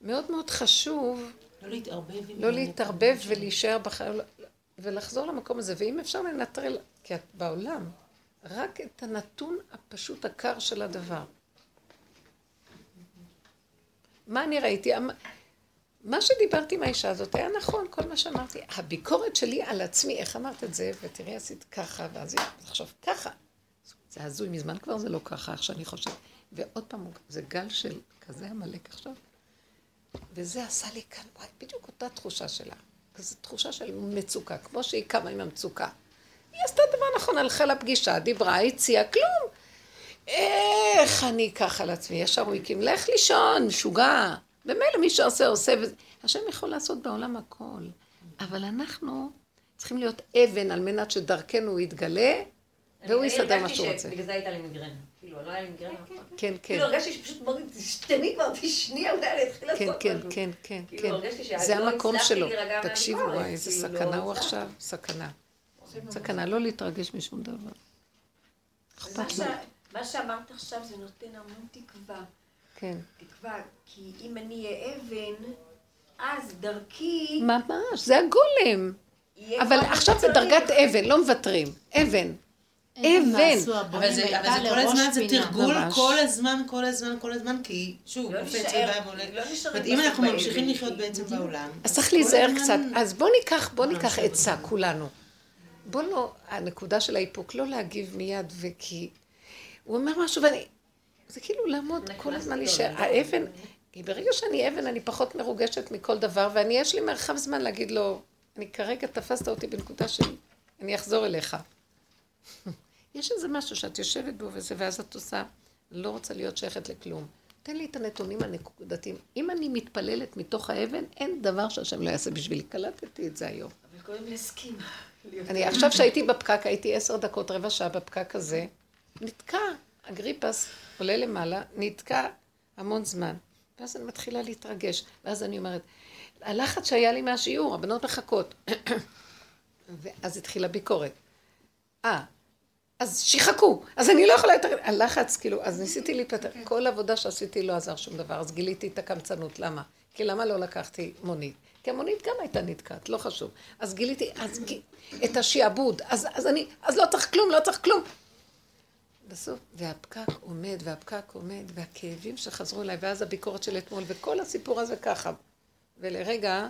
מאוד מאוד חשוב לא להתערבב. לא להתערבב ולהישאר בחיים, ולחזור למקום הזה. ואם אפשר לנטרל, כי את בעולם, רק את הנתון הפשוט הקר של הדבר. מה אני ראיתי? מה שדיברתי עם האישה הזאת היה נכון, כל מה שאמרתי. הביקורת שלי על עצמי, איך אמרת את זה, ותראי, עשית ככה, ואז עכשיו ככה. זה הזוי, מזמן כבר זה לא ככה, איך שאני חושבת. ועוד פעם, זה גל של כזה עמלק עכשיו. וזה עשה לי כאן, וואי, בדיוק אותה תחושה שלה. כזו תחושה של מצוקה, כמו שהיא קמה עם המצוקה. היא עשתה דבר נכון, הלכה לפגישה, דיברה, הציעה, כלום. איך אני אקח על עצמי? ישר הוא הקים, לך לישון, משוגע. במילא מי שעושה, עושה. וזה. השם יכול לעשות בעולם הכל. אבל אנחנו צריכים להיות אבן על מנת שדרכנו הוא יתגלה, והוא יסדר מה שהוא רוצה. שבגלל זה הייתה לי מיגרנה. כאילו, לא היה לי מיגרנה אף פעם. כן, כן. כאילו, הרגשתי שפשוט מאוד, תשתני כבר, תשני, אולי אני אתחיל כן, לעשות כן, משהו. כן, כן, כאילו, כן. הרגשתי זה המקום שלו. תקשיבו, וואי, איזה כאילו, סכנה לא הוא הצלחתי. עכשיו, סכנה. סכנה, לא להתרגש משום דבר. מה אכפת לו. מה שאמרת עכשיו זה נותן המון תקווה. כן. תקווה, כי אם אני אהיה אבן, אז דרכי... ממש, זה הגולם. אבל עכשיו. בדרגת אבן, לא מוותרים. אבן. אבן. אבל זה, כל הזמן, זה. תרגול. כל הזמן, כל הזמן, כל הזמן, כי שוב, לא קופץ ועולה. לא אם אנחנו ממשיכים כי- לחיות בעצם בעולם. אז צריך להיזהר קצת. אז בוא ניקח, בוא ניקח להמשיך עצה. כולנו. בוא לא, הנקודה של האיפוק, לא להגיב מיד, וכי... הוא אומר משהו ואני... זה כאילו לעמוד כל הזמן להישאר. האבן, כי ברגע שאני אבן, אני פחות מרוגשת מכל דבר, ואני, יש לי מרחב זמן להגיד לו, אני כרגע תפסת אותי בנקודה של... אני אחזור אליך. <laughs> יש איזה משהו שאת יושבת בו וזה, ואז את עושה, לא רוצה להיות שייכת לכלום. תן לי את הנתונים הנקודתיים. אם אני מתפללת מתוך האבן, אין דבר שהשם לא יעשה בשבילי. קלטתי את זה היום. אבל קוראים להסכים. אני עכשיו שהייתי בפקק, הייתי עשר דקות, רבע שעה בפקק הזה, נתקע, אגריפס עולה למעלה, נתקע המון זמן. ואז אני מתחילה להתרגש, ואז אני אומרת, הלחץ שהיה לי מהשיעור, הבנות מחכות. <coughs> ואז התחילה ביקורת. אה, אז שיחכו, אז אני לא יכולה יותר... הלחץ, כאילו, אז ניסיתי להיפטר. כל עבודה שעשיתי לא עזר שום דבר, אז גיליתי את הקמצנות. למה? כי למה לא לקחתי מונית? כי המונית גם הייתה נתקעת, לא חשוב. אז גיליתי, אז. את השעבוד, אז, אז אני, אז לא צריך כלום, לא צריך כלום. בסוף, והפקק עומד, והפקק עומד, והכאבים שחזרו אליי, ואז הביקורת של אתמול, וכל הסיפור הזה ככה. ולרגע,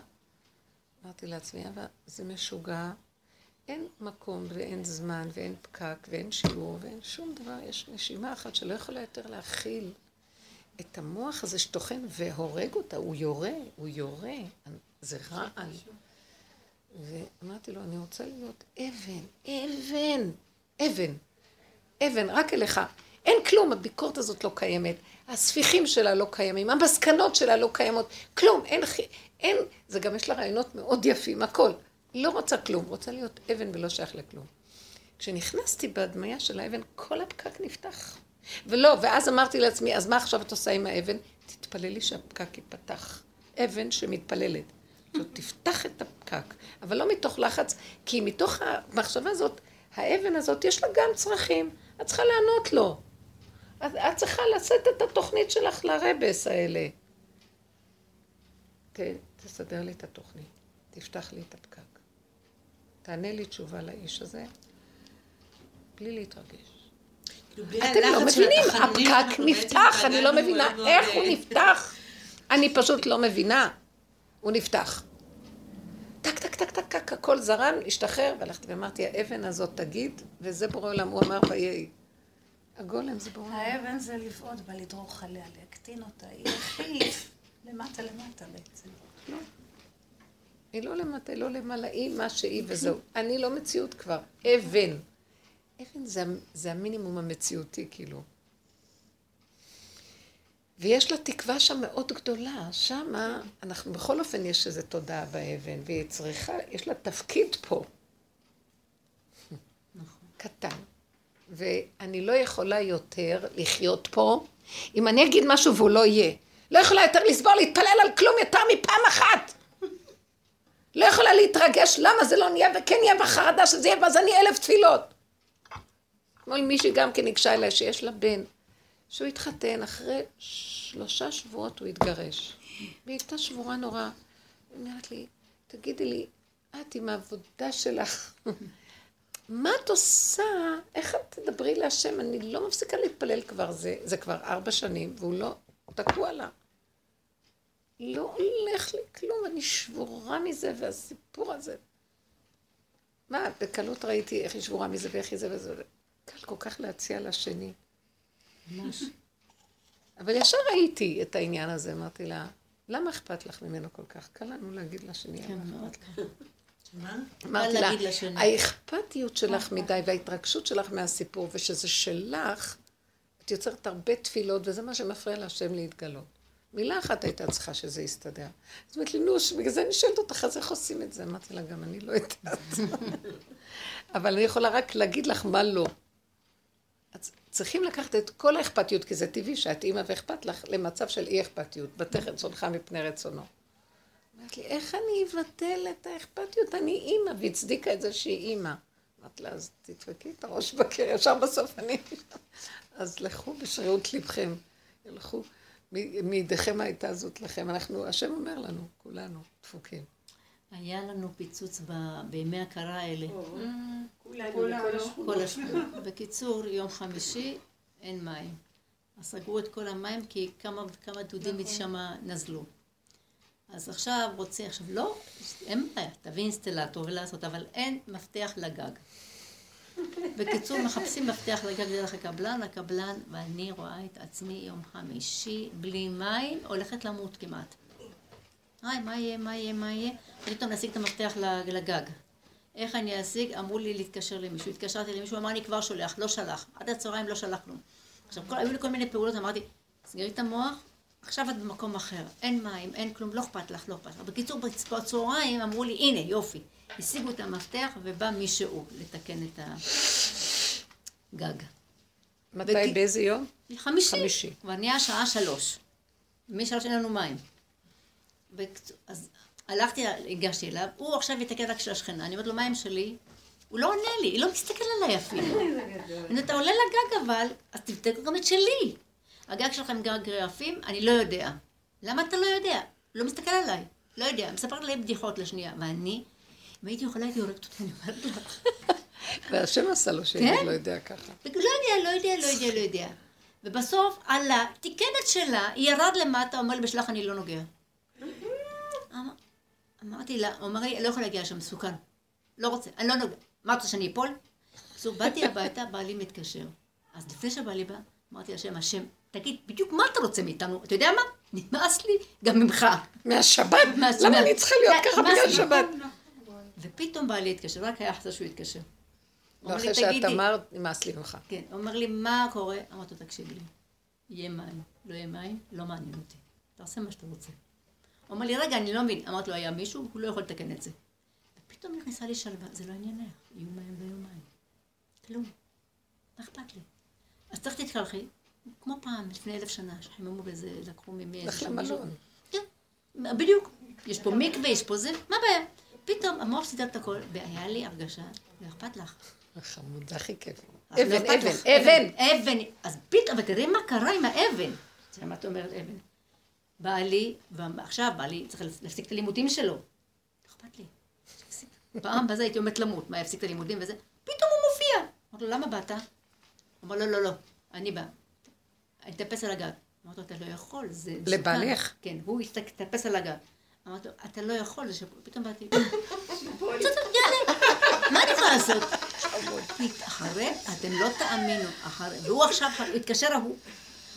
אמרתי לעצמי, אבל זה משוגע, אין מקום ואין זמן ואין פקק ואין שיעור ואין שום דבר, יש נשימה אחת שלא יכולה יותר להכיל את המוח הזה שטוחן והורג אותה, הוא יורה, הוא יורה, זה רעל. ואמרתי לו, אני רוצה להיות אבן, אבן, אבן, אבן, רק אליך. אין כלום, הביקורת הזאת לא קיימת, הספיחים שלה לא קיימים, המסקנות שלה לא קיימות, כלום, אין, אין, זה גם יש לה רעיונות מאוד יפים, הכל. לא רוצה כלום, רוצה להיות אבן ולא שייך לכלום. כשנכנסתי בהדמיה של האבן, כל הפקק נפתח. ולא, ואז אמרתי לעצמי, אז מה עכשיו את עושה עם האבן? תתפללי שהפקק ייפתח. אבן שמתפללת. זאת תפתח את הפקק, אבל לא מתוך לחץ, כי מתוך המחשבה הזאת, האבן הזאת, יש לה גם צרכים. את צריכה לענות לו. את, את צריכה לשאת את התוכנית שלך לרבס האלה. ת, תסדר לי את התוכנית, תפתח לי את הפקק. תענה לי תשובה לאיש הזה, בלי להתרגש. כאילו, אתם לא מבינים, הפקק נפתח, אני לא מבינה איך הוא אה, נפתח. אני פשוט לא מבינה. הוא נפתח. טק, טק, הכל זרם, השתחרר, והלכתי ואמרתי, האבן הזאת תגיד, וזה בורא עולם, הוא אמר ויהי. הגולם זה בורא עולם. האבן זה לבעוט בה, לדרוך עליה, להקטין אותה, היא להחליף למטה למטה בעצם. היא לא למטה, לא למעלה, היא מה שהיא וזהו. אני לא מציאות כבר, אבן. אבן זה, זה המינימום המציאותי, כאילו. ויש לה תקווה שם מאוד גדולה. שמה, אנחנו, בכל אופן יש איזו תודעה באבן, והיא צריכה, יש לה תפקיד פה. קטן. ואני לא יכולה יותר לחיות פה, אם אני אגיד משהו והוא לא יהיה. לא יכולה יותר לסבול, להתפלל על כלום יותר מפעם אחת. לא יכולה להתרגש, למה זה לא נהיה, וכן יהיה בחרדה שזה יהיה, ואז אני אלף תפילות. אתמול מישהי גם כן ניגשה אליי שיש לה בן, שהוא התחתן, אחרי שלושה שבועות הוא התגרש. והיא הייתה שבורה נורא. היא אומרת לי, תגידי לי, את עם העבודה שלך, מה את עושה? איך את תדברי להשם? אני לא מפסיקה להתפלל כבר, זה, זה כבר ארבע שנים, והוא לא, תקוע לה. לא הולך לי כלום, אני שבורה מזה, והסיפור הזה. מה, בקלות ראיתי איך היא שבורה מזה ואיך היא זה וזה. קל כל כך להציע לשני. ממש. אבל ישר ראיתי את העניין הזה, אמרתי לה, למה אכפת לך ממנו כל כך? קל לנו להגיד לשני, כן, למה מאוד לך? מה? אמרתי לה. האכפתיות שלך מדי וההתרגשות שלך מהסיפור, ושזה שלך, את יוצרת הרבה תפילות, וזה מה שמפריע להשם להתגלות. מילה אחת הייתה צריכה שזה יסתדר. אז אמרת לי, נו, בגלל זה אני שואלת אותך, אז איך עושים את זה? אמרתי לה, גם אני לא יודעת. <laughs> אבל אני יכולה רק להגיד לך מה לא. אז צריכים לקחת את כל האכפתיות, כי זה טבעי שאת אימא ואכפת לך, למצב של אי אכפתיות, בטח רצונך מפני רצונו. אמרת לי, איך אני אבטל את האכפתיות? אני אימא, והצדיקה את זה שהיא אימא. אמרתי לה, אז תדפקי את הראש בקר, ישר בסוף אני... <laughs> אז לכו בשרירות לבכם. ילכו. מידיכם הייתה זאת לכם. אנחנו, השם אומר לנו, כולנו דפוקים. היה לנו פיצוץ ב- בימי הקרה האלה. השכונות. כל השבוע. בקיצור, יום חמישי אין מים. אז סגרו את כל המים כי כמה וכמה דודים משם נזלו. אז עכשיו רוצים, עכשיו לא, אין בעיה, תביא אינסטלטור ולעשות, אבל אין מפתח לגג. בקיצור, מחפשים מפתח לגג דרך הקבלן, הקבלן, ואני רואה את עצמי יום חמישי, בלי מים, הולכת למות כמעט. היי, מה יהיה, מה יהיה, מה יהיה? פתאום להשיג את המפתח לגג. איך אני אשיג? אמרו לי להתקשר למישהו. התקשרתי למישהו, אמר אני כבר שולח, לא שלח. עד הצהריים לא שלח כלום. עכשיו, כל, היו לי כל מיני פעולות, אמרתי, סגרי את המוח, עכשיו את במקום אחר. אין מים, אין כלום, לא אכפת לך, לא אכפת לך. בקיצור, בצ- בצהריים אמרו לי, הנה, יופי. השיגו את המפתח ובא מישהו לתקן את הגג. מתי, באיזה יום? חמישי. חמישי. כבר נהיה שעה שלוש. משלוש אין לנו מים. בקצ- אז הלכתי, הגשתי אליו, הוא עכשיו יתקן רק של השכנה. אני אומרת לו, מים שלי? הוא לא עונה לי, היא לא מסתכל עליי אפילו. אתה עולה לגג אבל, אז תבדקו גם את שלי. הגג שלכם גג רעפים? אני לא יודע. למה אתה לא יודע? לא מסתכל עליי. לא יודע. מספרת לי בדיחות לשנייה. ואני, אם הייתי יכולה, הייתי הורגת אותי, אני אומרת לך. והשם עשה לו שיגיד כן? לא יודע ככה. לא יודע, לא יודע, לא יודע, לא יודע. ובסוף עלה, תיקן את שלה, ירד למטה, אומר לי, בשלך אני לא נוגע. אמר- אמרתי לה, הוא אמר לי, לא יכול להגיע לשם, מסוכן. לא רוצה, אני לא נוגע. מה רוצה שאני אפול? בקיצור, באתי הביתה, בעלי מתקשר. אז לפני שבעלי בא, אמרתי לשם, השם, תגיד, בדיוק מה אתה רוצה מאיתנו? אתה יודע מה? נמאס לי גם ממך. מהשבת? <laughs> מה- למה מה- אני צריכה להיות ככה בגלל? שבת? ופתאום בעלי התקשר, רק היה חסר שהוא יתקשר. הוא לא, שאת "תגידי, אמרת, נמאס לי ממך. כן, הוא אומר לי, מה קורה? אמרתי לו, תקשיב לי, יהיה מים, לא יהיה מים, לא מעניין אותי. תעשה מה שאתה רוצה. הוא אומר לי, רגע, אני לא מבין. אמרתי לו, היה מישהו, הוא לא יכול לתקן את זה. ופתאום נכנסה לי שלווה, זה לא עניינך, יהיו מים. כלום. מה אכפת לי? אז צריך תתקלחי, כמו פעם, לפני אלף שנה, שחיממו בזה, לקחו ממי איזשהו מישהו. כן, בדיוק. יש פה מקווה, יש פה זה, מה הבעיה? פתאום המוח סידר את הכל, והיה לי הרגשה, לא אכפת לך. חמוד, זה הכי כיף. לא אבן, אבן. אבן. אבן. אז פתאום, ותראי מה קרה עם האבן. זה מה את אומרת אבן. בעלי, ועכשיו בעלי צריך להפסיק את הלימודים שלו. לא אכפת לי. פעם בזה הייתי עומדת למות, מה, יפסיק את הלימודים וזה? פתאום הוא מופיע. אמרתי לו, למה באת? הוא אמר, לא, לא, לא, אני בא. אני אטפס על הגג. אמרתי לו, אתה לא יכול, זה. לבעלך? כן, הוא יטפס על הגג. אמרתי לו, אתה לא יכול, זה שפ... פתאום באתי, <laughs> מה אני יכולה לעשות? <laughs> אחרי, אתם לא תאמינו, אחרי, והוא עכשיו, הוא התקשר ההוא,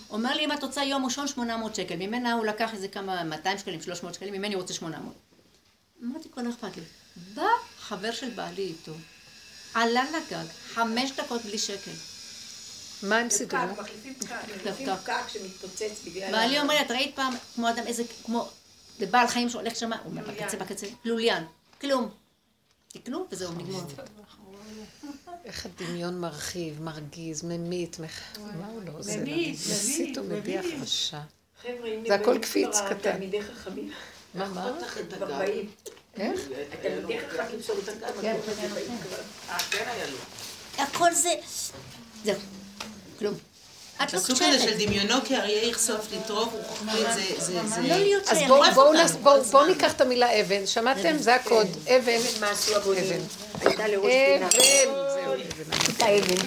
אומר לי, אם את רוצה יום ראשון 800 שקל, ממנה הוא לקח איזה כמה, 200 שקלים, 300 שקלים, ממני הוא רוצה 800. אמרתי, כל אכפת לי. בא חבר של בעלי איתו, עלה לגג, חמש דקות בלי שקל. מה הם סידרו? מחליפים פקק, מחליפים פקק. שמתפוצץ בגלל... בעלי אומר לי, את ראית פעם כמו אדם, איזה, כמו, זה בעל חיים שהולך שם, הוא אומר, בקצה, בקצה, לוליין, כלום. תקנו וזהו, נגמור. איך הדמיון מרחיב, מרגיז, ממית, מח- מה הוא לא עושה? ממית, מסית ממית, ממית. רשע. חבר'ה, אם זה הכל קפיץ קטן. תלמידי חכמים, מה, מה? לא. איך? התלמידי חכמים הגג. כן, כבר. אה, כן לו. הכל זה, זהו, כלום. את לא הסוג הזה של. דמיונו כאריה לטרוף, הוא חוכמית, זה, זה, זה... לא אז שייך. בואו ניקח את המילה אבן, שמעתם? זה הקוד. אבן. מה עשו הבונים? אבן. Kainin.